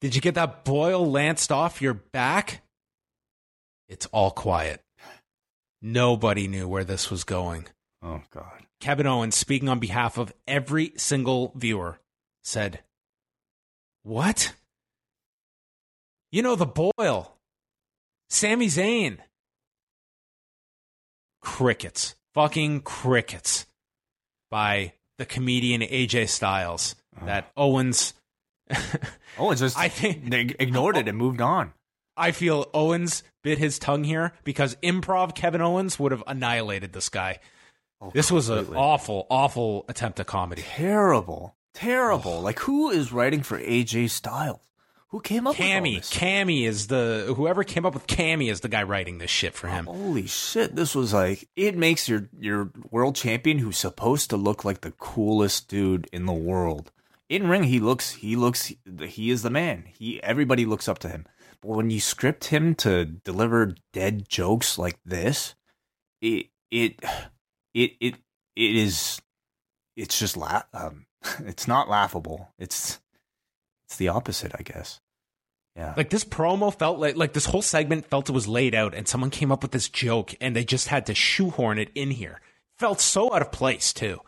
Did you get that boil lanced off your back? It's all quiet. Nobody knew where this was going. Oh God. Kevin Owens, speaking on behalf of every single viewer, said, What? You know, the boil. Sami Zayn. Crickets. Fucking crickets. By the comedian AJ Styles. Uh-huh. That Owens. Owens just I think- they ignored it and moved on. I feel Owens bit his tongue here because improv Kevin Owens would have annihilated this guy. Oh, this was an awful, awful attempt at comedy. Terrible, terrible. Like who is writing for AJ Styles? Who came up with Cammy, this? Cammy is the whoever came up with Cammy is the guy writing this shit for him. Holy shit! This was like it makes your your world champion who's supposed to look like the coolest dude in the world. In ring, he looks he looks he is the man. He everybody looks up to him. But when you script him to deliver dead jokes like this, it it it it it is it's just la- um it's not laughable. It's it's the opposite, I guess. Yeah. Like this promo felt like like this whole segment felt it was laid out, and someone came up with this joke, and they just had to shoehorn it in here. Felt so out of place too.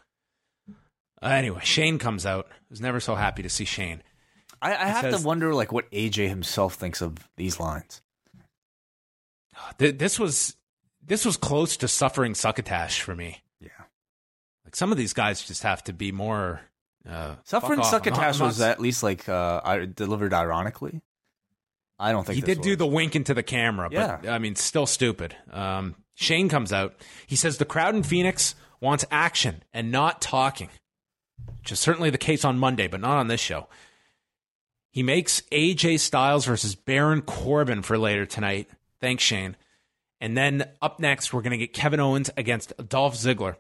Uh, anyway, Shane comes out. I was never so happy to see Shane. I, I have says- to wonder like what AJ himself thinks of these lines. Th- This was this was close to suffering succotash for me. Yeah. Like some of these guys just have to be more. Uh, Suffering fuck off. I'm not- Succotash was at least like uh I- delivered ironically. I don't think he did do the wink into the camera, but Yeah. I mean, still stupid. Um, Shane comes out. He says the crowd in Phoenix wants action and not talking, which is certainly the case on Monday, but not on this show. He makes AJ Styles versus Baron Corbin for later tonight. Thanks, Shane. And then up next, we're going to get Kevin Owens against Dolph Ziggler.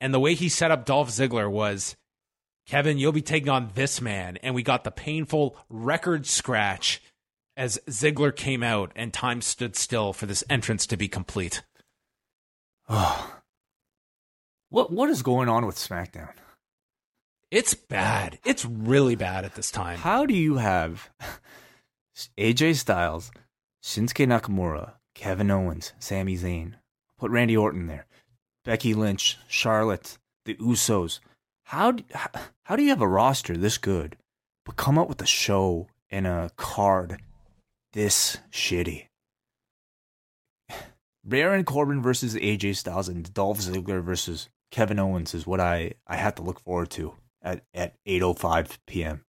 And the way he set up Dolph Ziggler was Kevin, you'll be taking on this man. And we got the painful record scratch as Ziggler came out and time stood still for this entrance to be complete. Oh. What what is going on with SmackDown? It's bad. It's really bad at this time. How do you have AJ Styles, Shinsuke Nakamura, Kevin Owens, Sami Zayn, put Randy Orton there, Becky Lynch, Charlotte, the Usos? How do, how, do you have a roster this good, but come up with a show and a card this shitty? Baron Corbin versus AJ Styles and Dolph Ziggler versus Kevin Owens is what I, I have to look forward to at, at 8.05 p.m.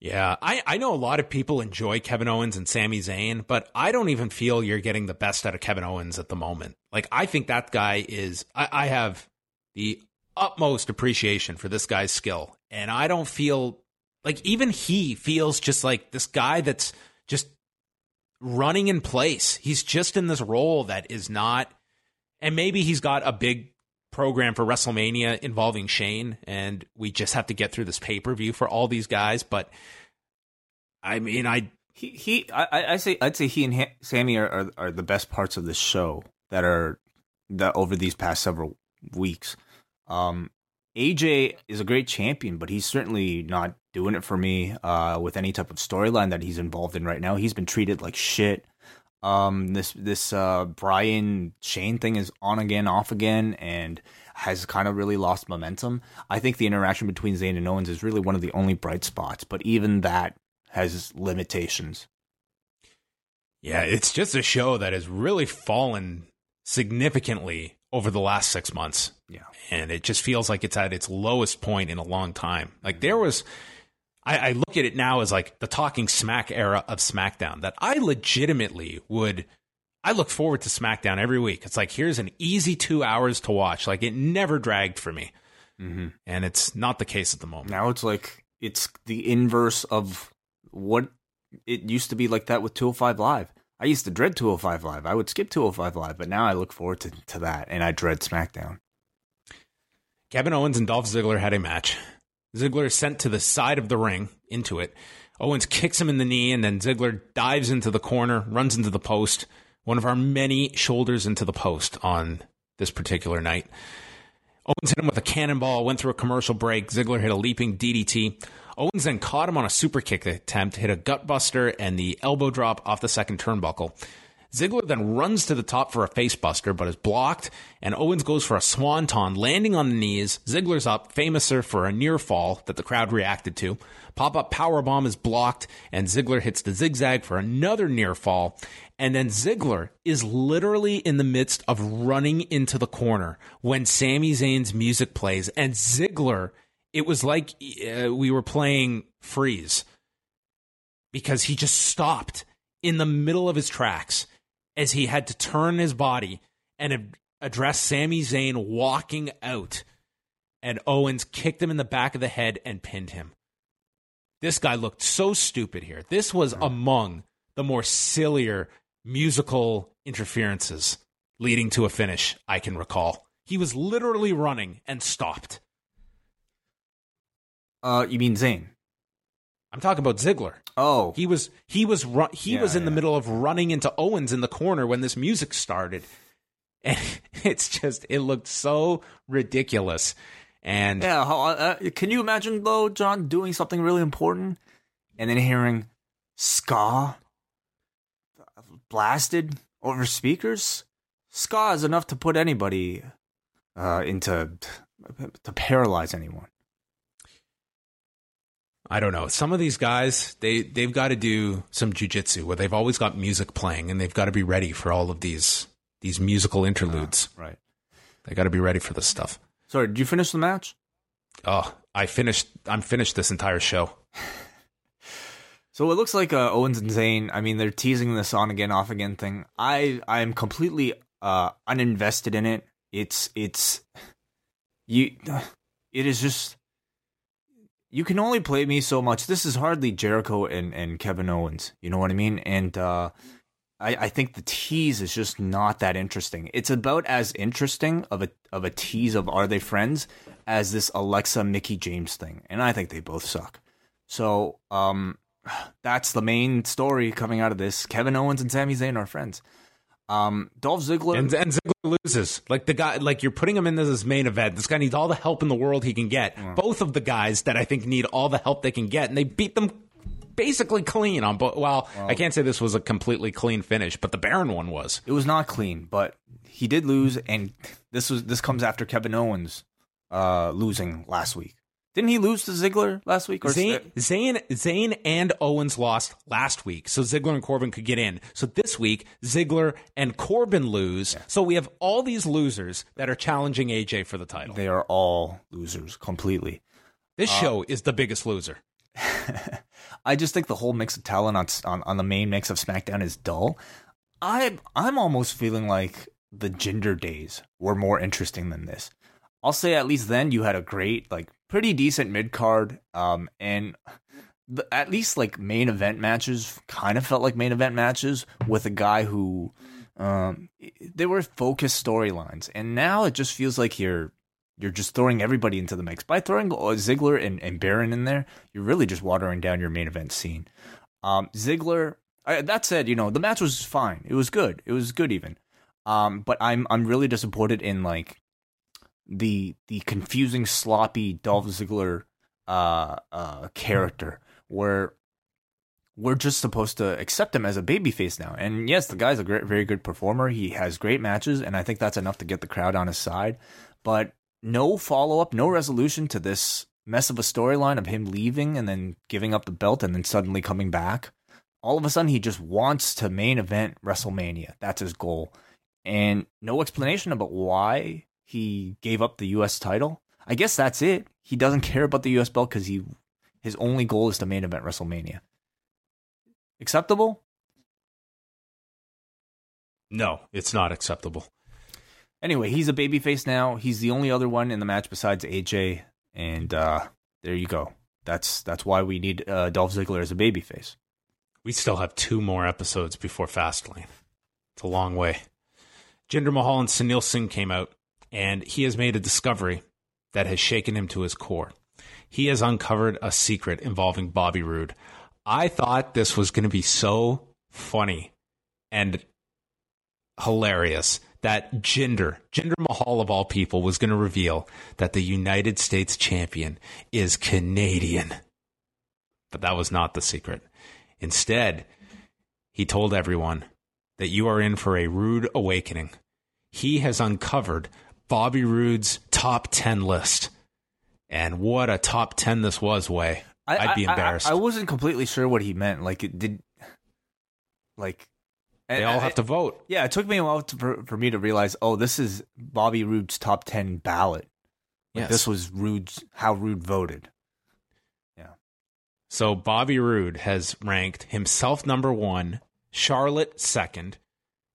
Yeah, I, I know a lot of people enjoy Kevin Owens and Sami Zayn, but I don't even feel you're getting the best out of Kevin Owens at the moment. Like, I think that guy is, I, I have the utmost appreciation for this guy's skill. And I don't feel like even he feels just like this guy that's just running in place. He's just in this role that is not, and maybe he's got a big program for WrestleMania involving Shane, and we just have to get through this pay per view for all these guys. But I mean, I He he I, I say I'd say he and ha- Sami are, are are the best parts of this show that are that over these past several weeks. Um, AJ is a great champion, but he's certainly not doing it for me uh, with any type of storyline that he's involved in right now. He's been treated like shit. Um, this this uh, Bryan Shane thing is on again, off again, and has kind of really lost momentum. I think the interaction between Zayn and Owens is really one of the only bright spots, but even that has limitations. Yeah, it's just a show that has really fallen significantly over the last six months. Yeah. And it just feels like it's at its lowest point in a long time. Like there was, I, I look at it now as like the talking smack era of SmackDown that I legitimately would, I look forward to SmackDown every week. It's like, here's an easy two hours to watch. Like it never dragged for me. Mm-hmm. And it's not the case at the moment. Now it's like it's the inverse of what it used to be like that with 205 Live. I used to dread 205 Live. I would skip 205 Live, but now I look forward to, to that, and I dread SmackDown. Kevin Owens and Dolph Ziggler had a match. Ziggler is sent to the side of the ring into it. Owens kicks him in the knee, and then Ziggler dives into the corner, runs into the post. One of our many shoulders into the post on this particular night. Owens hit him with a cannonball, went through a commercial break. Ziggler hit a leaping DDT. Owens then caught him on a super kick attempt, hit a gutbuster and the elbow drop off the second turnbuckle. Ziggler then runs to the top for a facebuster, but is blocked, and Owens goes for a swanton, landing on the knees. Ziggler's up, famouser for a near fall that the crowd reacted to. Pop up powerbomb is blocked, and Ziggler hits the zigzag for another near fall. And then Ziggler is literally in the midst of running into the corner when Sami Zayn's music plays, and Ziggler, it was like uh, we were playing Freeze because he just stopped in the middle of his tracks as he had to turn his body and ad- address Sami Zayn walking out. And Owens kicked him in the back of the head and pinned him. This guy looked so stupid here. This was among the more sillier musical interferences leading to a finish I can recall. He was literally running and stopped. Uh, you mean Zayn? I'm talking about Ziggler. Oh, He was he was ru- he Yeah, was in the middle of running into Owens in the corner when this music started, and it's just it looked so ridiculous. And yeah. How, uh, can you imagine though, John, doing something really important and then hearing ska blasted over speakers? Ska is enough to put anybody uh, into to paralyze anyone. I don't know. Some of these guys, they they've got to do some jujitsu where they've always got music playing and they've got to be ready for all of these these musical interludes. Right. They got to be ready for this stuff. Sorry, did you finish the match? Oh, I finished. I'm finished this entire show. So it looks like uh, Owens and Zayn. I mean, they're teasing this on again, off again thing. I I am completely uh, uninvested in it. It's it's you. It is just you can only play me so much. This is hardly Jericho and and Kevin Owens. You know what I mean? And uh, I I think the tease is just not that interesting. It's about as interesting of a of a tease of Are They Friends as this Alexa Mickey James thing, and I think they both suck. So um that's the main story coming out of this. Kevin Owens and Sami Zayn are friends. Um, Dolph Ziggler and, and Ziggler loses. Like the guy, like you're putting him in this main event. This guy needs all the help in the world he can get. Mm. Both of the guys that I think need all the help they can get, and they beat them basically clean on both. Well, well, I can't say this was a completely clean finish, but the Baron one was. It was not clean, but he did lose, and this was this comes after Kevin Owens uh, losing last week. Didn't he lose to Ziggler last week? Or Zayn, Zayn, Zayn and Owens lost last week, so Ziggler and Corbin could get in. So this week, Ziggler and Corbin lose. Yeah. So we have all these losers that are challenging AJ for the title. They are all losers completely. This uh, show is the biggest loser. I just think the whole mix of talent on, on on the main mix of SmackDown is dull. I I'm almost feeling like the Jinder days were more interesting than this. I'll say at least then you had a great like pretty decent mid card, um, and the, at least like main event matches kind of felt like main event matches with a guy who um, they were focused storylines, and now it just feels like you're you're just throwing everybody into the mix by throwing Ziggler and, and Baron in there. You're really just watering down your main event scene. Um, Ziggler. I, that said, you know the match was fine. It was good. It was good even. Um, but I'm I'm really disappointed in like the the confusing, sloppy Dolph Ziggler uh, uh, character, where we're just supposed to accept him as a babyface now. And yes, the guy's a great, very good performer. He has great matches, and I think that's enough to get the crowd on his side. But no follow up, no resolution to this mess of a storyline of him leaving and then giving up the belt and then suddenly coming back. All of a sudden, he just wants to main event WrestleMania. That's his goal. And no explanation about why he gave up the U.S. title. I guess that's it. He doesn't care about the U.S. belt because he his only goal is to main event WrestleMania. Acceptable? No, it's not acceptable. Anyway, he's a babyface now. He's the only other one in the match besides AJ, and uh, there you go. That's that's why we need uh, Dolph Ziggler as a babyface. We still have two more episodes before Fastlane. It's a long way. Jinder Mahal and Sunil Singh came out and he has made a discovery that has shaken him to his core. He has uncovered a secret involving Bobby Roode. I thought this was going to be so funny and hilarious that Jinder, Jinder Mahal of all people, was going to reveal that the United States champion is Canadian. But that was not the secret. Instead, he told everyone that you are in for a rude awakening. He has uncovered Bobby Roode's top 10 list. And what a top 10 this was, Way. I, would be embarrassed. I, I, wasn't completely sure what he meant. Like, it did, like, they all have to vote. Yeah, it took me a while to, for, for me to realize, oh, this is Bobby Roode's top 10 ballot. Like, yes. This was Roode's, how Roode voted. Yeah. So Bobby Roode has ranked himself number one, Charlotte second,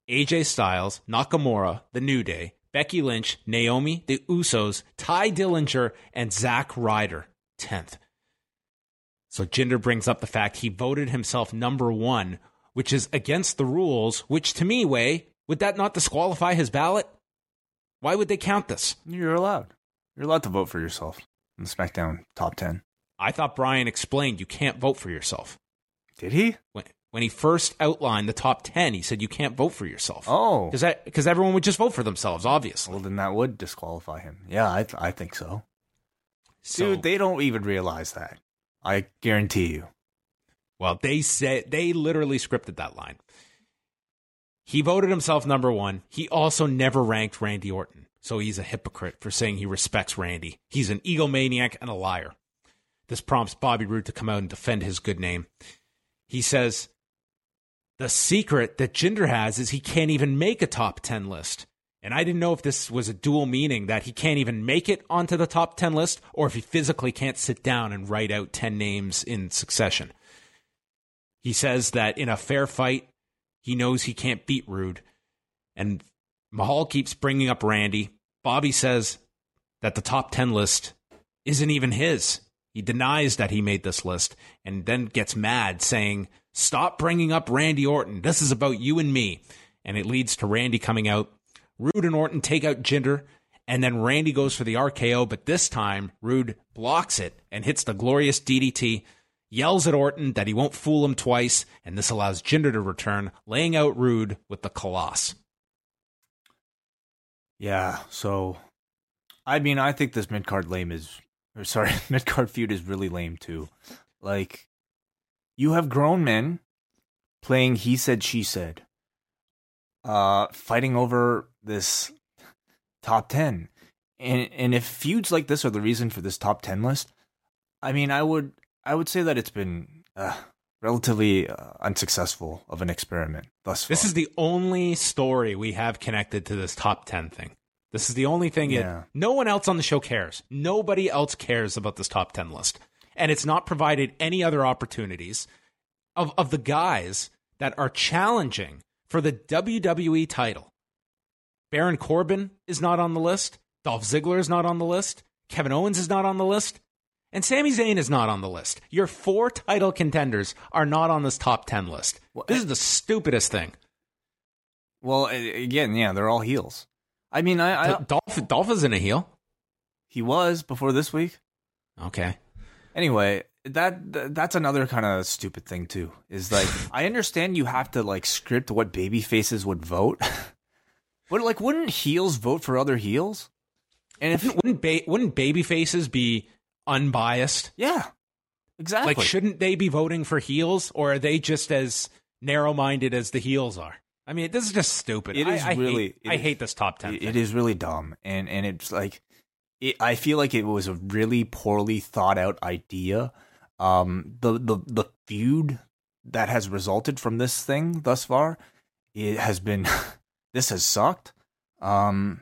AJ Styles, Nakamura, The New Day, Becky Lynch, Naomi, the Usos, Tye Dillinger, and Zack Ryder, 10th. So Jinder brings up the fact he voted himself number one, which is against the rules, which to me, Way, would that not disqualify his ballot? Why would they count this? You're allowed. You're allowed to vote for yourself in the SmackDown top 10. I thought Bryan explained you can't vote for yourself. Did he? When, when he first outlined the top 10, he said you can't vote for yourself. Oh. Because everyone would just vote for themselves, obviously. Well, then that would disqualify him. Yeah, I, th- I think so. so. Dude, they don't even realize that. I guarantee you. Well, they said they literally scripted that line. He voted himself number one. He also never ranked Randy Orton. So he's a hypocrite for saying he respects Randy. He's an egomaniac and a liar. This prompts Bobby Roode to come out and defend his good name. He says, the secret that Jinder has is he can't even make a top 10 list. And I didn't know if this was a dual meaning that he can't even make it onto the top 10 list or if he physically can't sit down and write out 10 names in succession. He says that in a fair fight, he knows he can't beat Roode. And Mahal keeps bringing up Randy. Bobby says that the top 10 list isn't even his. He denies that he made this list and then gets mad, saying, Stop bringing up Randy Orton. This is about you and me. And it leads to Randy coming out. Roode and Orton take out Jinder, and then Randy goes for the RKO, but this time Roode blocks it and hits the glorious DDT, yells at Orton that he won't fool him twice, and this allows Jinder to return, laying out Roode with the Khallas. Yeah, so I mean, I think this mid card lame is, or sorry, mid card feud is really lame too. Like, you have grown men playing he said she said, uh, fighting over this top ten, and and if feuds like this are the reason for this top ten list, I mean, I would I would say that it's been uh, relatively uh, unsuccessful of an experiment thus far. This is the only story we have connected to this top 10 thing. This is the only thing. It, Yeah. no one else on the show cares. Nobody else cares about this top 10 list. And it's not provided any other opportunities of, of the guys that are challenging for the WWE title. Baron Corbin is not on the list. Dolph Ziggler is not on the list. Kevin Owens is not on the list. And Sami Zayn is not on the list. Your four title contenders are not on this top 10 list. this is the stupidest thing. well, again, yeah, they're all heels. I mean, I, I Dolph, Dolph isn't a heel. he was before this week. Okay. Anyway, that th- that's another kind of stupid thing too. Is like I understand you have to like script what baby faces would vote, but like wouldn't heels vote for other heels? And if Wouldn't ba- wouldn't baby faces be unbiased? yeah, exactly. Like, shouldn't they be voting for heels, or are they just as narrow-minded as the heels are? I mean, this is just stupid. It is I- I, really- Hate, I is- hate this top ten. It- it is really dumb, and and it's like it, I feel like it was a really poorly thought out idea. Um, the the the feud that has resulted from this thing thus far, it has been this has sucked. Um,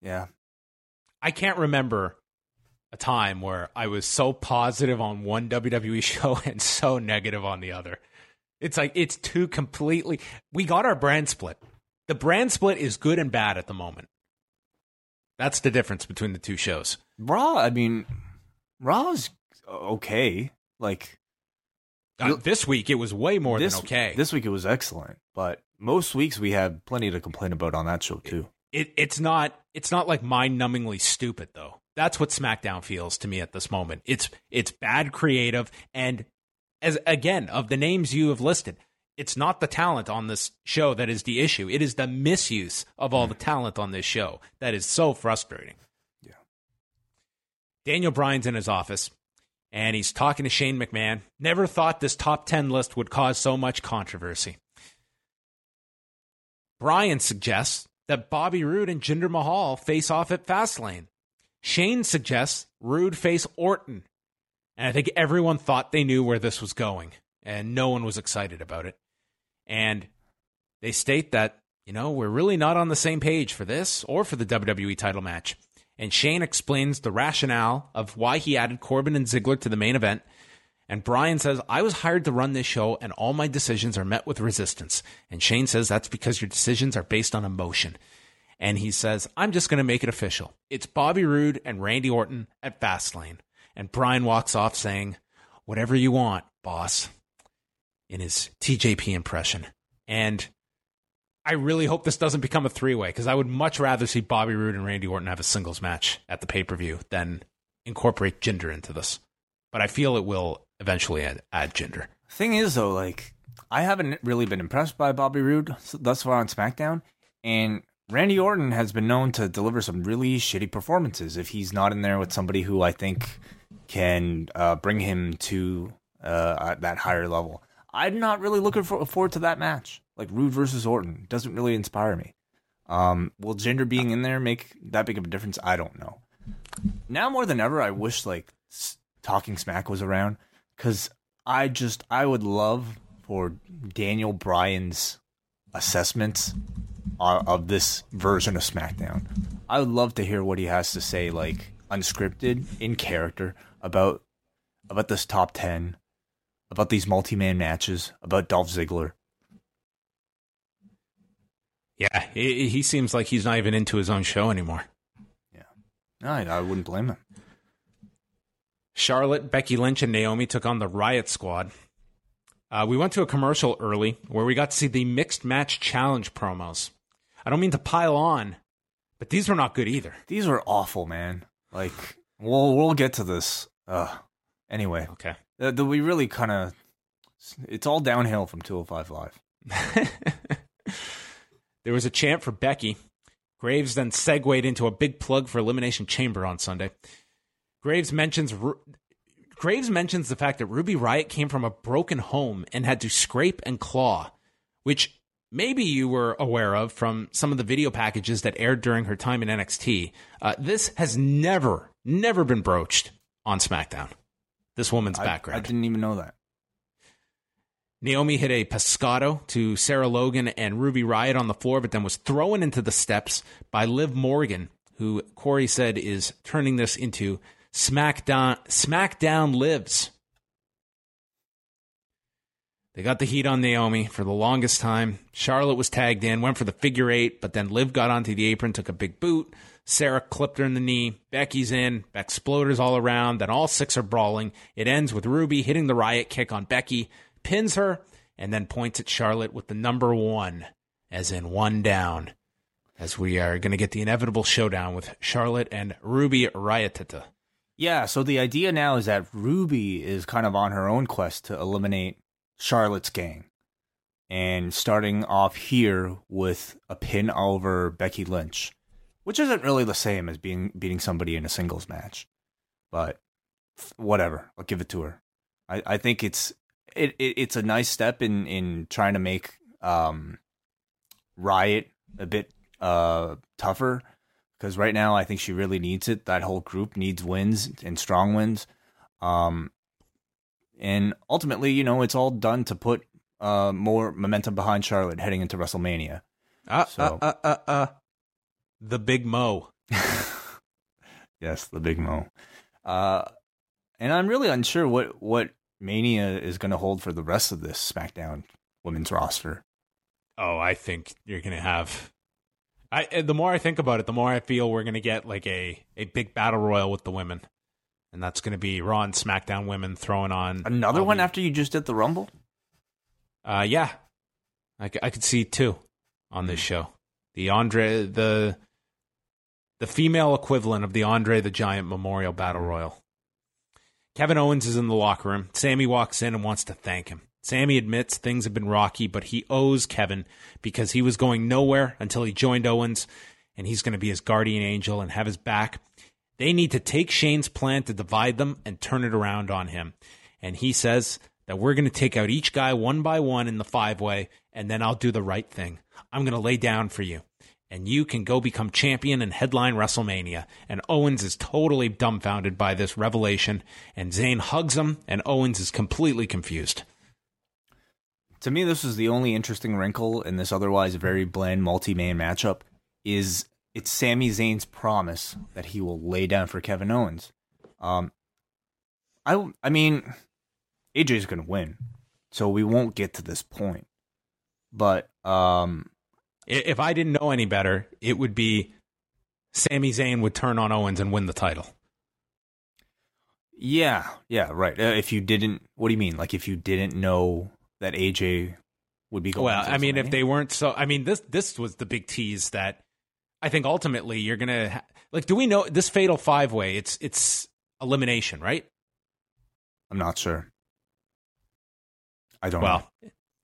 yeah, I can't remember a time where I was so positive on one WWE show and so negative on the other. It's like it's two completely. We got our brand split. The brand split is good and bad at the moment. That's the difference between the two shows. Raw. I mean, Raw's okay. Like Uh, this week it was way more this than okay. This week it was excellent, but most weeks we have plenty to complain about on that show too. it, it's not it's not like mind-numbingly stupid though. That's what SmackDown feels to me at this moment. It's it's bad creative and as again of the names you have listed, it's not the talent on this show that is the issue. It is the misuse of all the mm. talent on this show that is so frustrating. Yeah. Daniel Bryan's in his office and he's talking to Shane McMahon. Never thought this top 10 list would cause so much controversy. Bryan suggests that Bobby Roode and Jinder Mahal face off at Fastlane. Shane suggests Roode face Orton. And I think everyone thought they knew where this was going, and no one was excited about it. And they state that, you know, we're really not on the same page for this or for the WWE title match. And Shane explains the rationale of why he added Corbin and Ziggler to the main event. And Bryan says, I was hired to run this show, and all my decisions are met with resistance. And Shane says, That's because your decisions are based on emotion. And he says, I'm just going to make it official. It's Bobby Roode and Randy Orton at Fastlane. And Bryan walks off saying, Whatever you want, boss, in his TJP impression. And I really hope this doesn't become a three way because I would much rather see Bobby Roode and Randy Orton have a singles match at the pay per view than incorporate Jinder into this. But I feel it will eventually add, add Jinder. Thing is, though, like I haven't really been impressed by Bobby Roode thus far on SmackDown, and Randy Orton has been known to deliver some really shitty performances if he's not in there with somebody who I think can uh, bring him to uh, that higher level. I'm not really looking for, forward to that match. Like Roode versus Orton doesn't really inspire me. Um, will Jinder being in there make that big of a difference? I don't know. Now more than ever, I wish like Talking Smack was around because I just I would love for Daniel Bryan's assessments uh, of this version of SmackDown. I would love to hear what he has to say, like unscripted, in character, about about this top ten. About these multi-man matches, about Dolph Ziggler. Yeah, he, he seems like he's not even into his own show anymore. Yeah, no, I, I wouldn't blame him. Charlotte, Becky Lynch, and Naomi took on the Riot Squad. Uh, we went to a commercial early where we got to see the mixed match challenge promos. I don't mean to pile on, but these were not good either. These were awful, man. Like we'll we'll get to this. Uh, anyway, Okay. Uh, the, we really kind of it's all downhill from 205 Live. There was a chant for Becky. Graves then segued into a big plug for Elimination Chamber on Sunday. Graves mentions Ru- Graves mentions the fact that Ruby Riot came from a broken home and had to scrape and claw, which maybe you were aware of from some of the video packages that aired during her time in NXT. Uh, this has never, never been broached on SmackDown. This woman's I- background. I didn't even know that. Naomi hit a pescado to Sarah Logan and Ruby Riot on the floor, but then was thrown into the steps by Liv Morgan, who Corey said is turning this into SmackDown SmackDown Lives. They got the heat on Naomi for the longest time. Charlotte was tagged in, went for the figure eight, but then Liv got onto the apron, took a big boot. Sarah clipped her in the knee. Becky's in. Exploders all around. Then all six are brawling. It ends with Ruby hitting the riot kick on Becky, pins her, and then points at Charlotte with the number one, as in one down. As we are going to get the inevitable showdown with Charlotte and Ruby Riotita. Yeah, so the idea now is that Ruby is kind of on her own quest to eliminate Charlotte's gang. And starting off here with a pin over Becky Lynch, which isn't really the same as being beating somebody in a singles match. But whatever, I'll give it to her. I, I think it's it, it it's a nice step in in trying to make um Riot a bit uh tougher because right now I think she really needs it. That whole group needs wins and strong wins. Um, and ultimately, you know, it's all done to put uh, more momentum behind Charlotte heading into WrestleMania. Uh, So- uh, uh, uh, uh. The Big Mo. Yes, the Big Mo. Uh, and I'm really unsure what what Mania is going to hold for the rest of this SmackDown women's roster. Oh, I think you're gonna have. I the more I think about it, the more I feel we're gonna get like a a big battle royal with the women, and that's gonna be Raw and SmackDown women throwing on Another one after you just did the Rumble. Uh, yeah, I could see two on this show. The Andre the the female equivalent of the Andre the Giant Memorial Battle Royal. Kevin Owens is in the locker room. Sami walks in and wants to thank him. Sami admits things have been rocky, but he owes Kevin because he was going nowhere until he joined Owens, and he's going to be his guardian angel and have his back. They need to take Shane's plan to divide them and turn it around on him. And he says that we're going to take out each guy one by one in the five way, and then I'll do the right thing. I'm going to lay down for you. And you can go become champion and headline WrestleMania. And Owens is totally dumbfounded by this revelation. And Zayn hugs him, and Owens is completely confused. To me, this is the only interesting wrinkle in this otherwise very bland multi-man matchup. Is it's Sami Zayn's promise that he will lay down for Kevin Owens. Um, I I mean, AJ's gonna win, so we won't get to this point. But um, If I didn't know any better, it would be Sami Zayn would turn on Owens and win the title. yeah, yeah, right. Uh, if you didn't, what do you mean? Like if you didn't know that AJ would be going? Well, I mean, if they weren't so, I mean, this this was the big tease that I think ultimately you're gonna ha- like. Do we know this fatal five way? It's it's elimination, right? I'm not sure. I don't know. Well,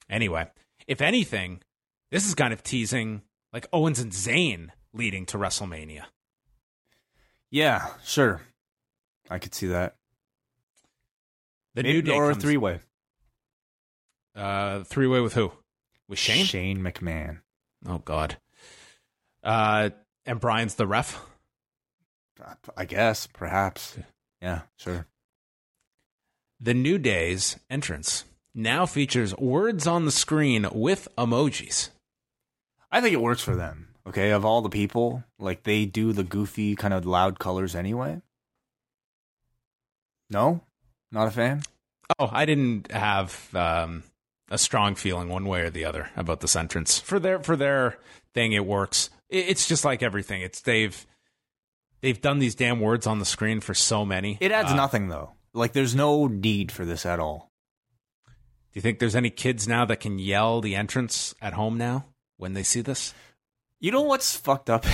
anyway, if anything, this is kind of teasing like Owens and Zayn leading to WrestleMania. Yeah, sure. I could see that. The Maybe- new day or a three way. uh, three way with who? With Shane? Shane McMahon. Oh God. Uh, and Bryan's the ref. I guess, perhaps. Yeah, sure. The New Day's entrance now features words on the screen with emojis. I think it works for them. Okay, of all the people, like they do the goofy kind of loud colors anyway. No, not a fan. Oh, I didn't have um, a strong feeling one way or the other about this entrance. For their for their thing, it works. It's just like everything. It's they've they've done these damn words on the screen for so many. It adds Uh, nothing though. Like there's no need for this at all. Do you think there's any kids now that can yell the entrance at home now when they see this? You know what's fucked up?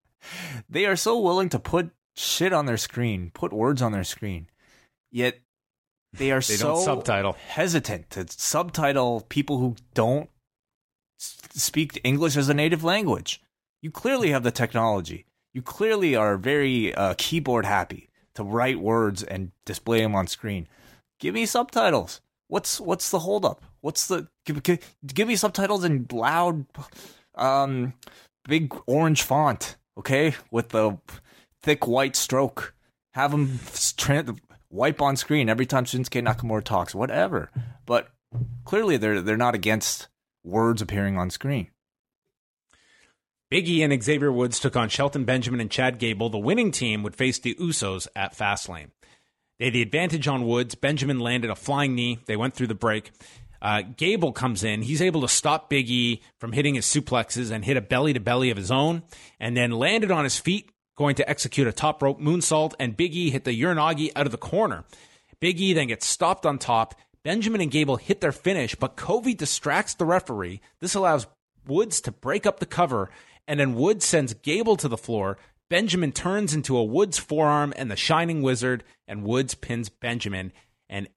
they are so willing to put shit on their screen, put words on their screen, yet they are They so don't subtitle. hesitant to subtitle people who don't speak English as a native language. You clearly have the technology. You clearly are very uh, keyboard happy to write words and display them on screen. Give me subtitles. What's what's the holdup? What's the give, give, give me subtitles in loud, um, big orange font, okay, with the thick white stroke. Have them tra- wipe on screen every time Shinsuke Nakamura talks, whatever. But clearly, they're they're not against words appearing on screen. Big E and Xavier Woods took on Shelton Benjamin and Chad Gable. The winning team would face the Usos at Fastlane. They had the advantage on Woods. Benjamin landed a flying knee. They went through the break. Uh, Gable comes in. He's able to stop Big E from hitting his suplexes and hit a belly to belly of his own, and then landed on his feet, going to execute a top rope moonsault. And Big E hit the Uranage out of the corner. Big E then gets stopped on top. Benjamin and Gable hit their finish, but Kofi distracts the referee. This allows Woods to break up the cover, and then Woods sends Gable to the floor. Benjamin turns into a Woods forearm and the Shining Wizard, and Woods pins Benjamin. And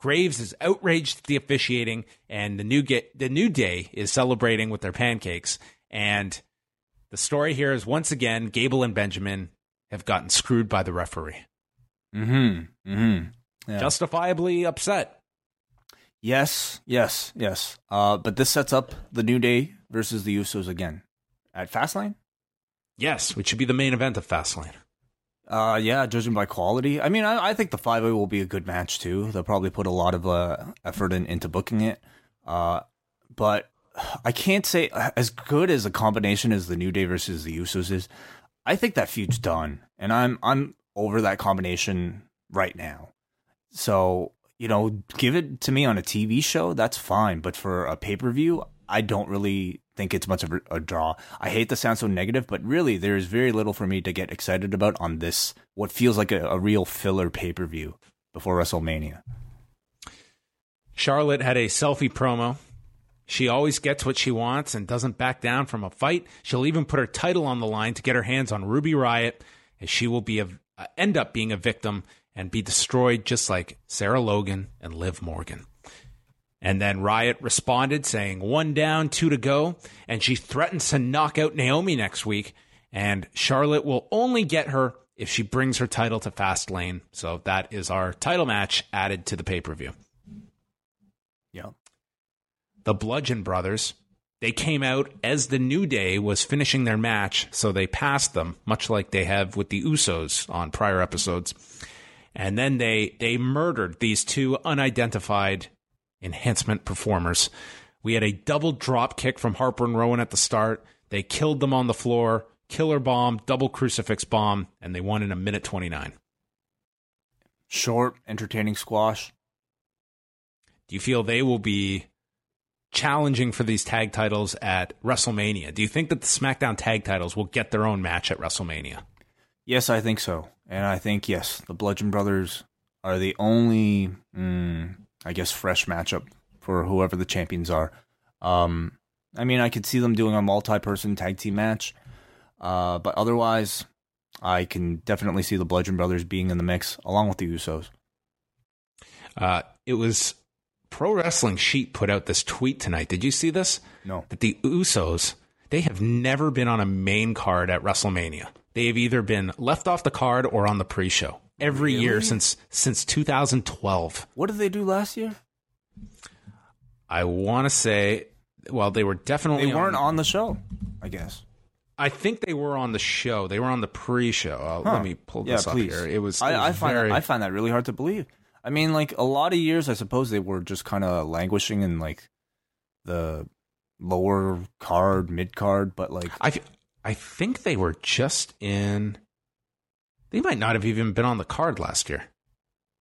Graves is outraged at the officiating, and the new get the new day is celebrating with their pancakes. And the story here is once again Gable and Benjamin have gotten screwed by the referee, Mm-hmm. Mm-hmm. Yeah. justifiably upset. Yes, yes, yes. Uh, but this sets up the New Day versus the Usos again at Fastlane. Yes, which should be the main event of Fastlane. Uh, yeah, judging by quality. I mean, I, I think the five way will be a good match too. They'll probably put a lot of uh, effort in, into booking it. Uh, but I can't say as good as a combination as the New Day versus the Usos is. I think that feud's done, and I'm I'm over that combination right now. So you know, give it to me on a TV show. That's fine, but for a pay per view, I don't really think it's much of a, draw. I hate to sound so negative, but really, there is very little for me to get excited about on this. What feels like a, a real filler pay per view before WrestleMania. Charlotte had a selfie promo. She always gets what she wants and doesn't back down from a fight. She'll even put her title on the line to get her hands on Ruby Riot, as she will be a, end up being a victim and be destroyed just like Sarah Logan and Liv Morgan. And then Riot responded, saying one down, two to go, and she threatens to knock out Naomi next week. And Charlotte will only get her if she brings her title to Fastlane. So that is our title match added to the pay per view Yeah. the Bludgeon Brothers. They came out as the New Day was finishing their match, so they passed them, much like they have with the Usos on prior episodes. And then they they murdered these two unidentified enhancement performers. We had a double drop kick from Harper and Rowan at the start. They killed them on the floor, killer bomb, double crucifix bomb, and they won in a minute 29. Short, entertaining squash. Do you feel they will be challenging for these tag titles at WrestleMania? Do you think that the SmackDown tag titles will get their own match at WrestleMania? Yes, I think so. And I think, yes, the Bludgeon Brothers are the only, mm, I guess, fresh matchup for whoever the champions are. Um, I mean, I could see them doing a multi person tag team match. Uh, but otherwise, I can definitely see the Bludgeon Brothers being in the mix along with the Usos. Uh, it was Pro Wrestling Sheet put out this tweet tonight. Did you see this? No. That the Usos, they have never been on a main card at WrestleMania. They have either been left off the card or on the pre-show every year since since 2012. What did they do last year? I want to say, well, they were definitely They weren't on on the show, I guess. I think they were on the show. They were on the pre-show. Uh, Huh. Let me pull this up here. It was. I, was I find very, that, I find that really hard to believe. I mean, like a lot of years, I suppose they were just kind of languishing in like the lower card, mid card, but like I, I think they were just in. They might not have even been on the card last year.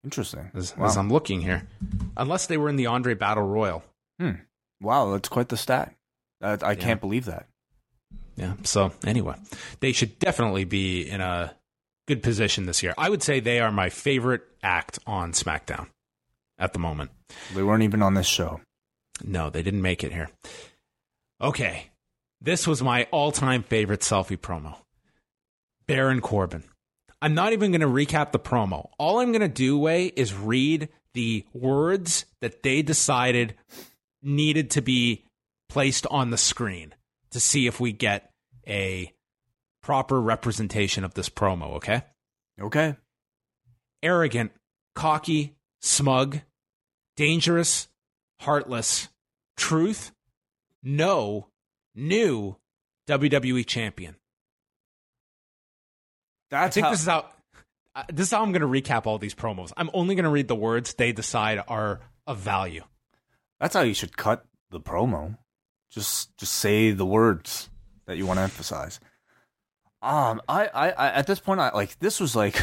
Interesting. as, wow. as I'm looking here. Unless they were in the Andre Battle Royal. Hmm. wow, that's quite the stat. I, I can't believe that. Yeah. So anyway, they should definitely be in a good position this year. I would say they are my favorite act on SmackDown at the moment. They weren't even on this show. No, they didn't make it here. Okay. This was my all time favorite selfie promo Baron Corbin. I'm not even going to recap the promo. All I'm going to do, Wai, is read the words that they decided needed to be placed on the screen to see if we get a proper representation of this promo, okay? Okay. arrogant, cocky, smug, dangerous, heartless, truth, no, new WWE champion. I think how, this is how uh, this is how I'm going to recap all these promos. I'm only going to read the words they decide are of value. that's how you should cut the promo. Just just say the words that you want to emphasize. Um, I, I, I at this point, I like this was like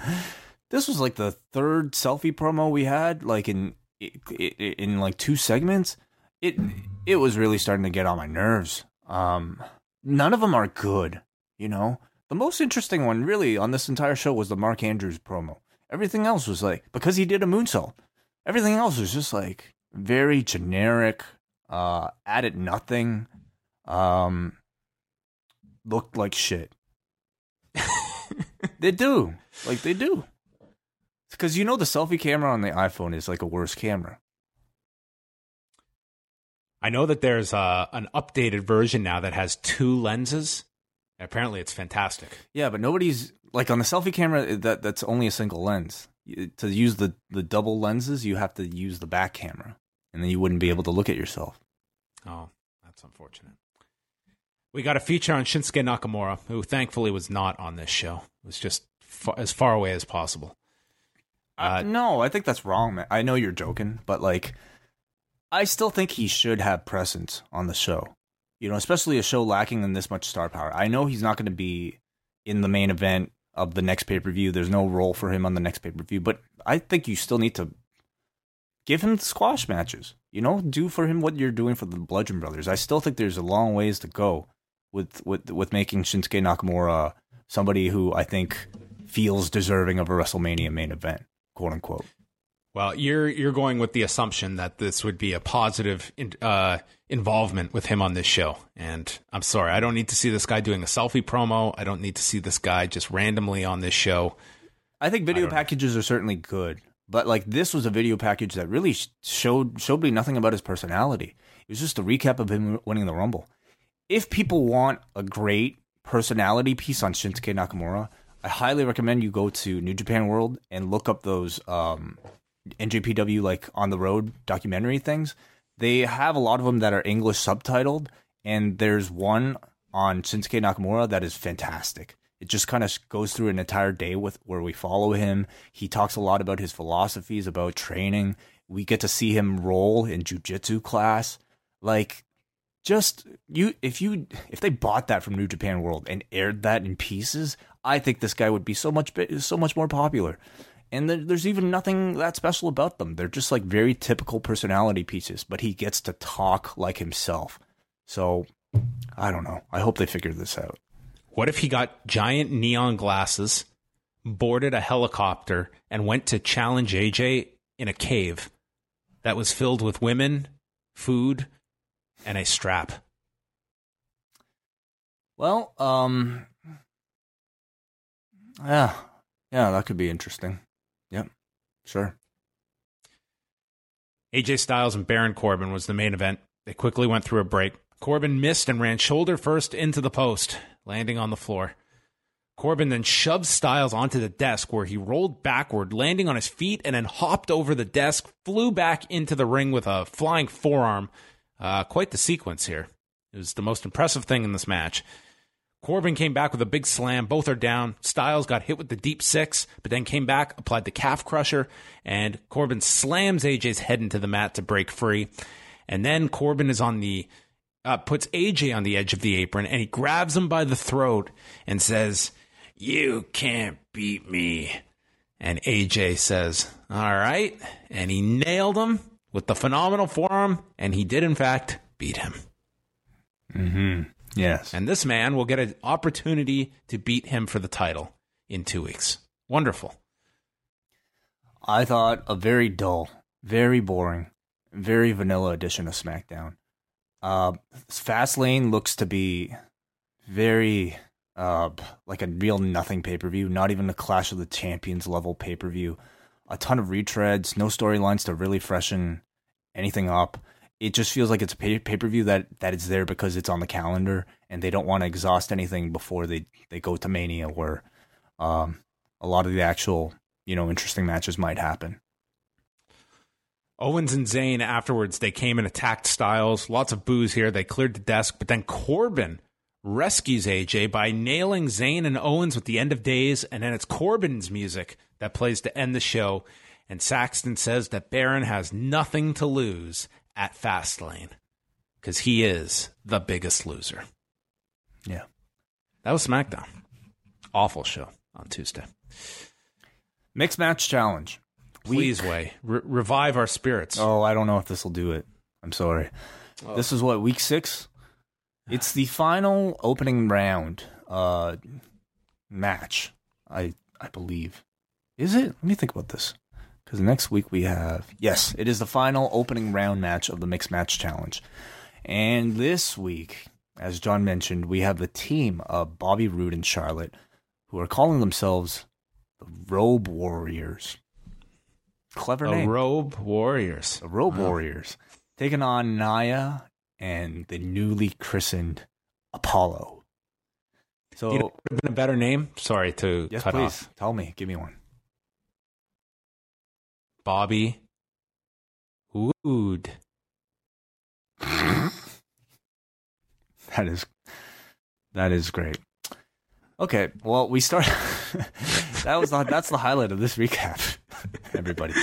this was like the third selfie promo we had, like in in, in like two segments. It it was really starting to get on my nerves. Um, none of them are good, you know. The most interesting one, really, on this entire show was the Mark Andrews promo. Everything else was like because he did a moonsault. Everything else was just like very generic, uh, added nothing, um, looked like shit. they do, like they do, because you know the selfie camera on the iPhone is like a worse camera. I know that there's uh, an updated version now that has two lenses. Apparently, it's fantastic. Yeah, but nobody's like on the selfie camera. That that's only a single lens. To use the the double lenses, you have to use the back camera, and then you wouldn't be able to look at yourself. Oh, that's unfortunate. We got a feature on Shinsuke Nakamura, who thankfully was not on this show. It was just fa- as far away as possible. Uh, no, I think that's wrong, man. I know you're joking, but like, I still think he should have presence on the show. You know, especially a show lacking in this much star power. I know he's not going to be in the main event of the next pay per view. There's no role for him on the next pay per view, but I think you still need to give him the squash matches. You know, do for him what you're doing for the Bludgeon Brothers. I still think there's a long ways to go with with with making Shinsuke Nakamura somebody who I think feels deserving of a WrestleMania main event, quote unquote. Well, you're you're going with the assumption that this would be a positive uh, involvement with him on this show, and I'm sorry, I don't need to see this guy doing a selfie promo. I don't need to see this guy just randomly on this show. I think video packages are certainly good, but like this was a video package that really showed showed me nothing about his personality. It was just a recap of him winning the Rumble. If people want a great personality piece on Shinsuke Nakamura, I highly recommend you go to New Japan World and look up those um, NJPW like on the road documentary things. They have a lot of them that are English subtitled, and there's one on Shinsuke Nakamura that is fantastic. It just kind of goes through an entire day with where we follow him. He talks a lot about his philosophies about training. We get to see him roll in jujitsu class. Like just you if you if they bought that from New Japan World and aired that in pieces, I think this guy would be so much so much more popular. And there, there's even nothing that special about them. They're just like very typical personality pieces, but he gets to talk like himself. So I don't know. I hope they figure this out. What if he got giant neon glasses, boarded a helicopter, and went to challenge AJ in a cave that was filled with women, food, and a strap? Well, um, yeah, yeah, that could be interesting. Sure. AJ Styles and Baron Corbin was the main event. They quickly went through a break. Corbin missed and ran shoulder first into the post, landing on the floor. Corbin then shoved Styles onto the desk where he rolled backward, landing on his feet, and then hopped over the desk, flew back into the ring with a flying forearm. Uh, quite the sequence here. It was the most impressive thing in this match. Corbin came back with a big slam. Both are down. Styles got hit with the deep six, but then came back, applied the calf crusher, and Corbin slams AJ's head into the mat to break free. And then Corbin is on the uh, puts AJ on the edge of the apron, and he grabs him by the throat and says, "You can't beat me." And AJ says, All right. And he nailed him with the phenomenal forearm. And he did, in fact, beat him. Mm-hmm. Yes. And this man will get an opportunity to beat him for the title in two weeks. Wonderful. I thought a very dull, very boring, very vanilla edition of SmackDown. Uh, Fastlane looks to be very uh like a real nothing pay per view, not even a Clash of the Champions level pay per view. A ton of retreads, no storylines to really freshen anything up. It just feels like it's a pay per view that that is there because it's on the calendar, and they don't want to exhaust anything before they they go to Mania, where um a lot of the actual you know interesting matches might happen. Owens and Zayn afterwards, they came and attacked Styles. Lots of boos here. They cleared the desk, but then Corbin rescues AJ by nailing Zayn and Owens with the end of days, and then it's Corbin's music that plays to end the show. And Saxton says that Baron has nothing to lose at Fastlane because he is the biggest loser. Yeah. That was SmackDown. Awful show on Tuesday. Mixed match challenge. Please, Wai, re- revive our spirits. Oh, I don't know if this will do it. I'm sorry. This is what week six. It's the final opening round uh, match. I I believe. Is it? Let me think about this. Because next week we have yes, it is the final opening round match of the mixed match challenge, and this week, as John mentioned, we have the team of Bobby Roode and Charlotte, who are calling themselves the Robe Warriors. Clever the name. Robe Warriors. The Robe Warriors taking on Nia and the newly christened Apollo. So, You know, would have been a better name. Sorry to yes, cut please off. tell me. Give me one. Bobby Wood. That is that is great. Okay, well, we start. that was the, that's the highlight of this recap. Everybody.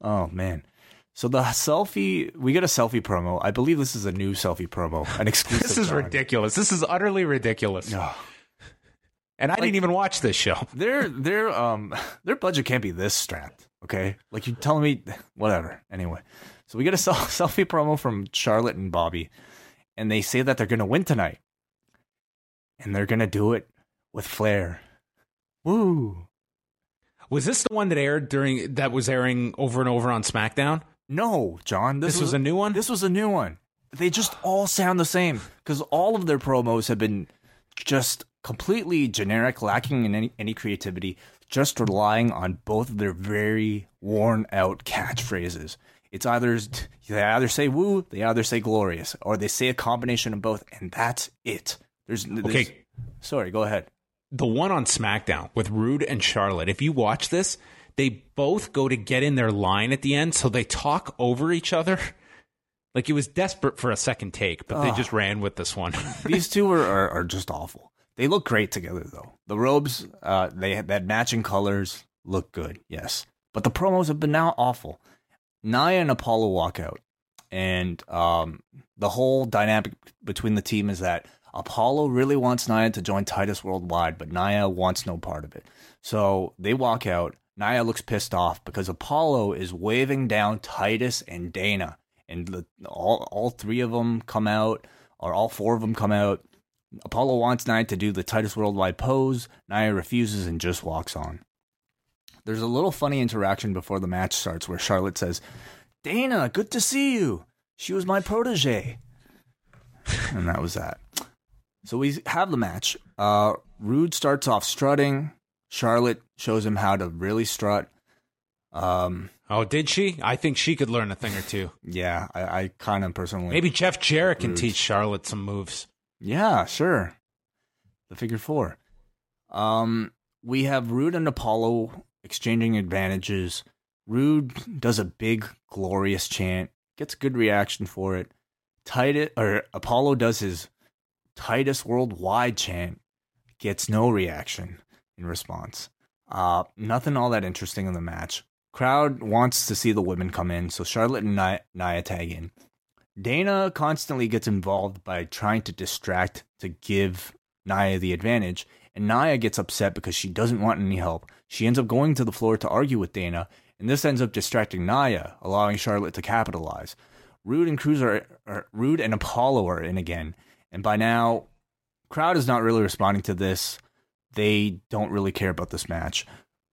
Oh man. So the selfie, we get a selfie promo. I believe this is a new selfie promo, an exclusive. This is John. ridiculous. This is utterly ridiculous. No. And I didn't even watch this show. their their um their budget can't be this strapped. Okay, like you telling me whatever. Anyway, so we get a selfie promo from Charlotte and Bobby, and they say that they're gonna win tonight, and they're gonna do it with flair. Woo! Was this the one that aired during that was airing over and over on SmackDown? No, John, this, This was a new one? This was a new one. They just all sound the same because all of their promos have been just completely generic, lacking in any, any creativity, just relying on both of their very worn out catchphrases. It's either they either say "woo," they either say "glorious," or they say a combination of both, and that's it. There's, there's Okay. Sorry, go ahead. The one on SmackDown with Roode and Charlotte. If you watch this, they both go to get in their line at the end, so they talk over each other. Like it was desperate for a second take, but they ah. just ran with this one. These two are, are, are just awful. They look great together though. The robes, uh, they that matching colors look good, yes. But the promos have been now awful. Nia and Apollo walk out, and um, the whole dynamic between the team is that Apollo really wants Nia to join Titus Worldwide, but Nia wants no part of it. So they walk out. Nia looks pissed off because Apollo is waving down Titus and Dana, and the, all all three of them come out, or all four of them come out. Apollo wants Nia to do the Titus Worldwide pose. Nia refuses and just walks on. There's a little funny interaction before the match starts where Charlotte says, Dana, good to see you. She was my protege. and that was that. So we have the match. Uh, Roode starts off strutting. Charlotte shows him how to really strut. Um, oh, did she? I think she could learn a thing or two. yeah, I, I kind of personally. Maybe Jeff Jarrett can teach Charlotte some moves. Yeah, sure. The figure four. Um, we have Roode and Apollo exchanging advantages. Roode does a big, glorious chant, gets good reaction for it. Titus or Apollo does his Titus worldwide chant, gets no reaction in response. Uh, nothing all that interesting in the match. Crowd wants to see the women come in, so Charlotte and Nia, Nia tag in. Dana constantly gets involved by trying to distract to give Nia the advantage, and Nia gets upset because she doesn't want any help. She ends up going to the floor to argue with Dana, and this ends up distracting Nia, allowing Charlotte to capitalize. Roode and Crews are, are Roode and Apollo are in again, and by now, crowd is not really responding to this. They don't really care about this match.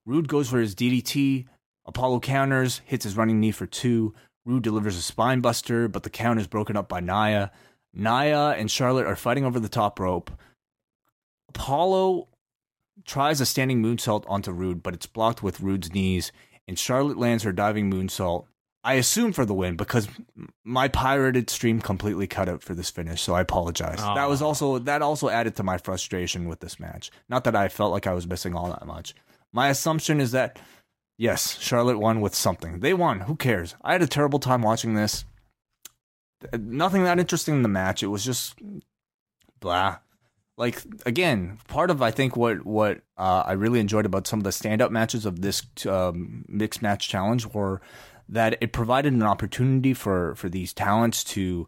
Roode goes for his DDT. Apollo counters, hits his running knee for two. Roode delivers a spine buster, but the count is broken up by Nia. Nia and Charlotte are fighting over the top rope. Apollo tries a standing moonsault onto Roode, but it's blocked with Roode's knees, and Charlotte lands her diving moonsault. I assume for the win because my pirated stream completely cut out for this finish, so I apologize. Aw. That was also that also added to my frustration with this match. Not that I felt like I was missing all that much. My assumption is that yes, Charlotte won with something. They won. Who cares? I had a terrible time watching this. Nothing that interesting in the match. It was just blah like again, part of I think what what uh, I really enjoyed about some of the stand up matches of this um, mixed match challenge were that it provided an opportunity for for these talents to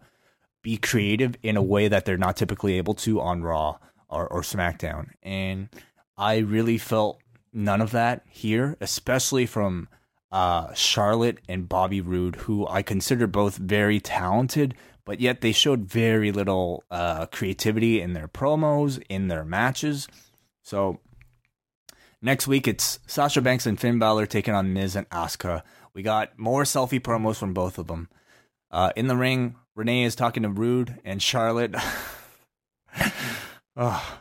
be creative in a way that they're not typically able to on Raw or, or SmackDown, and I really felt none of that here, especially from uh, Charlotte and Bobby Roode, who I consider both very talented, but yet they showed very little uh, creativity in their promos, in their matches. So next week it's Sasha Banks and Finn Balor taking on Miz and Asuka. We got more selfie promos from both of them. Uh, in the ring, Renee is talking to Roode and Charlotte. oh.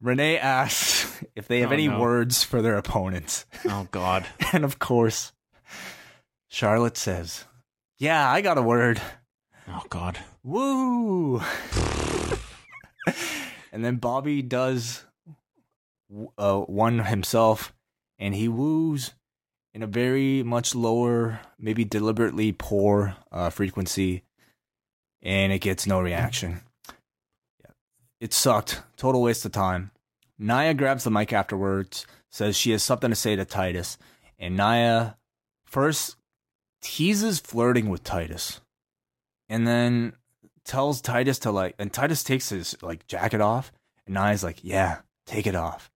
Renee asks if they have Oh, any no. words for their opponents. Oh God. And of course, Charlotte says, Yeah, I got a word. Oh God. Woo! and then Bobby does uh, one himself, and he woos in a very much lower, maybe deliberately poor uh, frequency, and it gets no reaction. It sucked. Total waste of time. Nia grabs the mic afterwards, says she has something to say to Titus, and Nia first teases flirting with Titus and then tells Titus to like, and Titus takes his like jacket off, and Nia's like, "Yeah, take it off,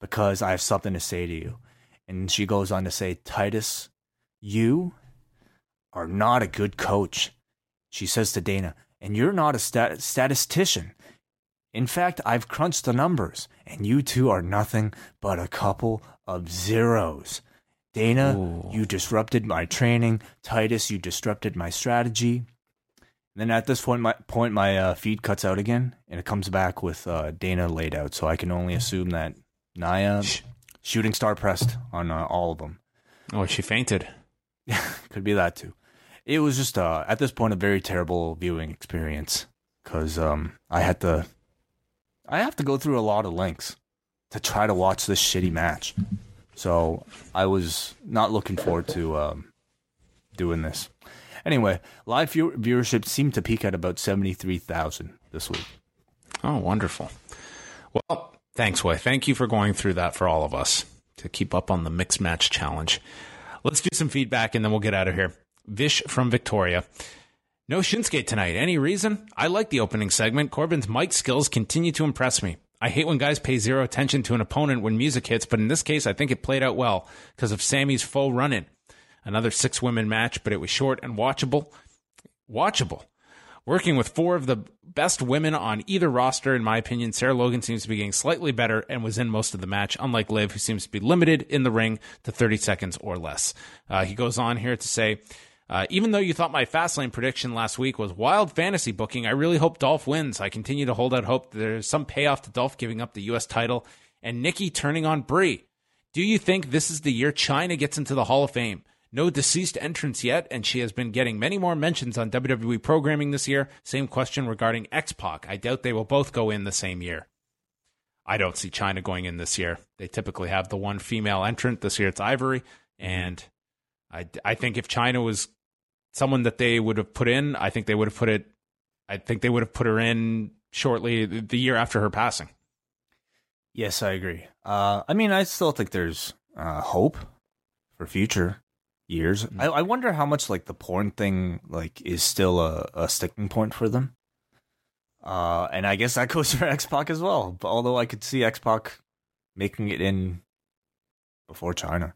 because I have something to say to you." And she goes on to say, "Titus, you are not a good coach," she says to Dana, "and you're not a stat- statistician. In fact, I've crunched the numbers, and you two are nothing but a couple of zeros." Dana, Ooh. you disrupted my training. Titus, you disrupted my strategy. And then at this point, my point my uh, feed cuts out again, and it comes back with uh, Dana laid out. So I can only assume that Nia Sh- shooting star pressed on uh, all of them. Oh, she fainted. Could be that too. It was just uh, at this point a very terrible viewing experience because um, I had to, I have to go through a lot of links to try to watch this shitty match. So I was not looking forward to um, doing this. Anyway, live view- viewership seemed to peak at about seventy three thousand this week. Oh, wonderful. Well, thanks, Wai. Thank you for going through that for all of us to keep up on the mixed match challenge. Let's do some feedback and then we'll get out of here. Vish from Victoria. No Shinsuke tonight. Any reason? I like the opening segment. Corbin's mic skills continue to impress me. I hate when guys pay zero attention to an opponent when music hits, but in this case, I think it played out well because of Sami's full run in. Another six women match, but it was short and watchable. Watchable. Working with four of the best women on either roster, in my opinion, Sarah Logan seems to be getting slightly better and was in most of the match, unlike Liv, who seems to be limited in the ring to 30 seconds or less. Uh, he goes on here to say, uh, even though you thought my Fastlane prediction last week was wild fantasy booking, I really hope Dolph wins. I continue to hold out hope that there's some payoff to Dolph giving up the U.S. title and Nikki turning on Brie. Do you think this is the year Chyna gets into the Hall of Fame? No deceased entrance yet, and she has been getting many more mentions on WWE programming this year. Same question regarding X Pac. I doubt they will both go in the same year. I don't see Chyna going in this year. They typically have the one female entrant. This year it's Ivory, and I, I think if Chyna was someone that they would have put in, I think they would have put it. I think they would have put her in shortly the year after her passing. Yes, I agree. Uh, I mean, I still think there's uh, hope for future years. I, I wonder how much like the porn thing like is still a, a sticking point for them. Uh, and I guess that goes for X Pac as well. But although I could see X Pac making it in before Chyna.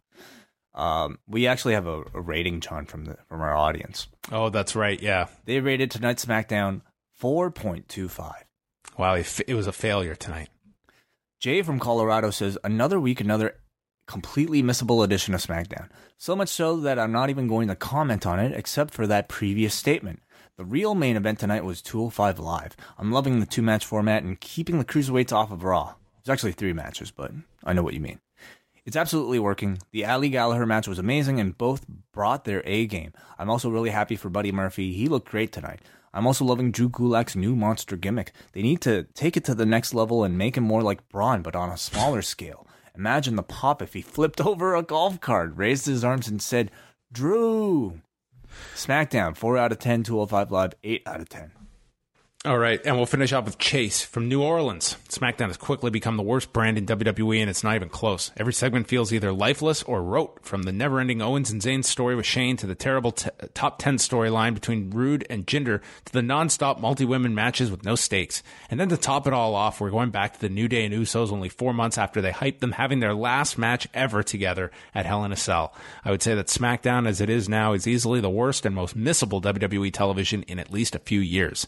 Um, we actually have a, a rating, John, from the from our audience. Oh, that's right. Yeah. They rated tonight's SmackDown four point two five. Wow, it was a failure tonight. Jay from Colorado says another week, another completely missable edition of SmackDown. So much so that I'm not even going to comment on it except for that previous statement. The real main event tonight was 205 Live. I'm loving the two match format and keeping the cruiserweights off of Raw. It's actually three matches, but I know what you mean. It's absolutely working. The Ali Gallagher match was amazing and both brought their A game. I'm also really happy for Buddy Murphy. He looked great tonight. I'm also loving Drew Gulak's new monster gimmick. They need to take it to the next level and make him more like Braun, but on a smaller scale. Imagine the pop if he flipped over a golf cart, raised his arms, and said, Drew. SmackDown, 4 out of 10, 205 Live, 8 out of 10. All right, and we'll finish up with Chase from New Orleans. SmackDown has quickly become the worst brand in WWE, and it's not even close. Every segment feels either lifeless or rote, from the never-ending Owens and Zayn story with Shane to the terrible t- top 10 storyline between Roode and Jinder to the non-stop multi-women matches with no stakes. And then to top it all off, we're going back to the New Day and Usos only four months after they hyped them having their last match ever together at Hell in a Cell. I would say that SmackDown, as it is now, is easily the worst and most missable WWE television in at least a few years.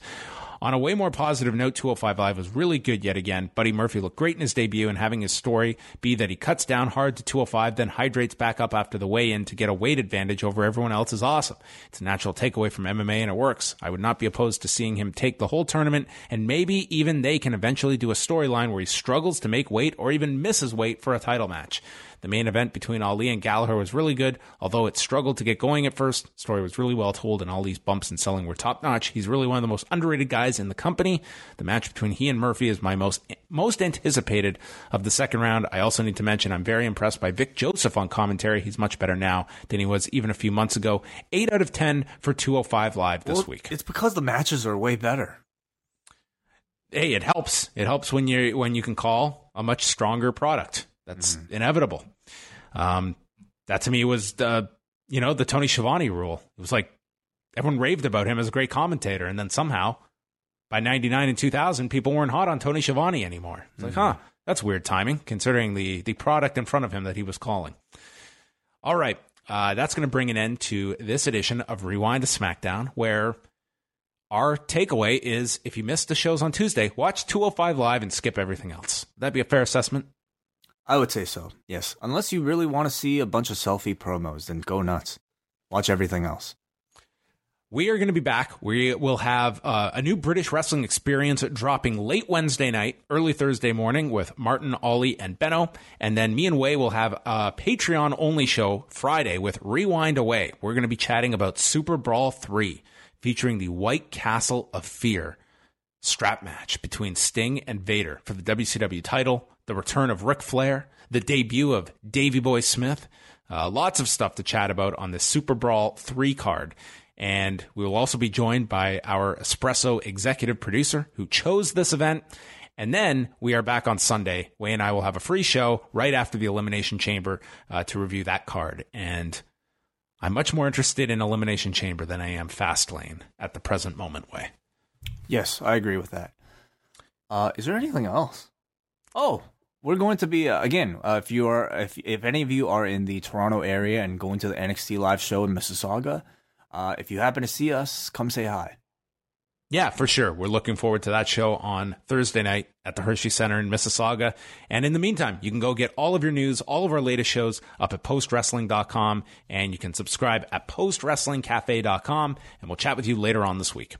On a way more positive note, 205 Live was really good yet again. Buddy Murphy looked great in his debut, and having his story be that he cuts down hard to 205, then hydrates back up after the weigh in to get a weight advantage over everyone else is awesome. It's a natural takeaway from MMA, and it works. I would not be opposed to seeing him take the whole tournament, and maybe even they can eventually do a storyline where he struggles to make weight or even misses weight for a title match. The main event between Ali and Gallagher was really good, although it struggled to get going at first. The story was really well told, and Ali's bumps and selling were top notch. He's really one of the most underrated guys in the company. The match between he and Murphy is my most most anticipated of the second round. I also need to mention I'm very impressed by Vic Joseph on commentary. He's much better now than he was even a few months ago. Eight out of ten for 205 Live this well, week. It's because the matches are way better. Hey, it helps. It helps when you when you can call a much stronger product. That's mm-hmm. inevitable. Um, that to me was the you know the Tony Schiavone rule. It was like everyone raved about him as a great commentator, and then somehow by '99 and 2000, people weren't hot on Tony Schiavone anymore. It's mm-hmm. like, huh, that's weird timing considering the the product in front of him that he was calling. All right, uh, that's going to bring an end to this edition of Rewind to SmackDown, where our takeaway is if you missed the shows on Tuesday, watch 205 Live and skip everything else. That'd be a fair assessment? I would say so, yes. Unless you really want to see a bunch of selfie promos, then go nuts. Watch everything else. We are going to be back. We will have uh, a new British wrestling experience dropping late Wednesday night, early Thursday morning with Martin, Ollie, and Benno. And then me and Wai will have a Patreon only show Friday with Rewind-A-Wai. We're going to be chatting about Super Brawl 3, featuring the White Castle of Fear strap match between Sting and Vader for the WCW title the return of Ric Flair, the debut of Davy Boy Smith. Uh, lots of stuff to chat about on the Super Brawl 3 card. And we will also be joined by our Espresso executive producer who chose this event. And then we are back on Sunday. Wai and I will have a free show right after the Elimination Chamber uh, to review that card. And I'm much more interested in Elimination Chamber than I am Fastlane at the present moment, Wai. Yes, I agree with that. Uh, is there anything else? Oh, we're going to be uh, again. Uh, if you are, if if any of you are in the Toronto area and going to the NXT live show in Mississauga, uh, if you happen to see us, come say hi. Yeah, for sure. We're looking forward to that show on Thursday night at the Hershey Center in Mississauga. And in the meantime, you can go get all of your news, all of our latest shows up at postwrestling.com, and you can subscribe at postwrestlingcafe.com. And we'll chat with you later on this week.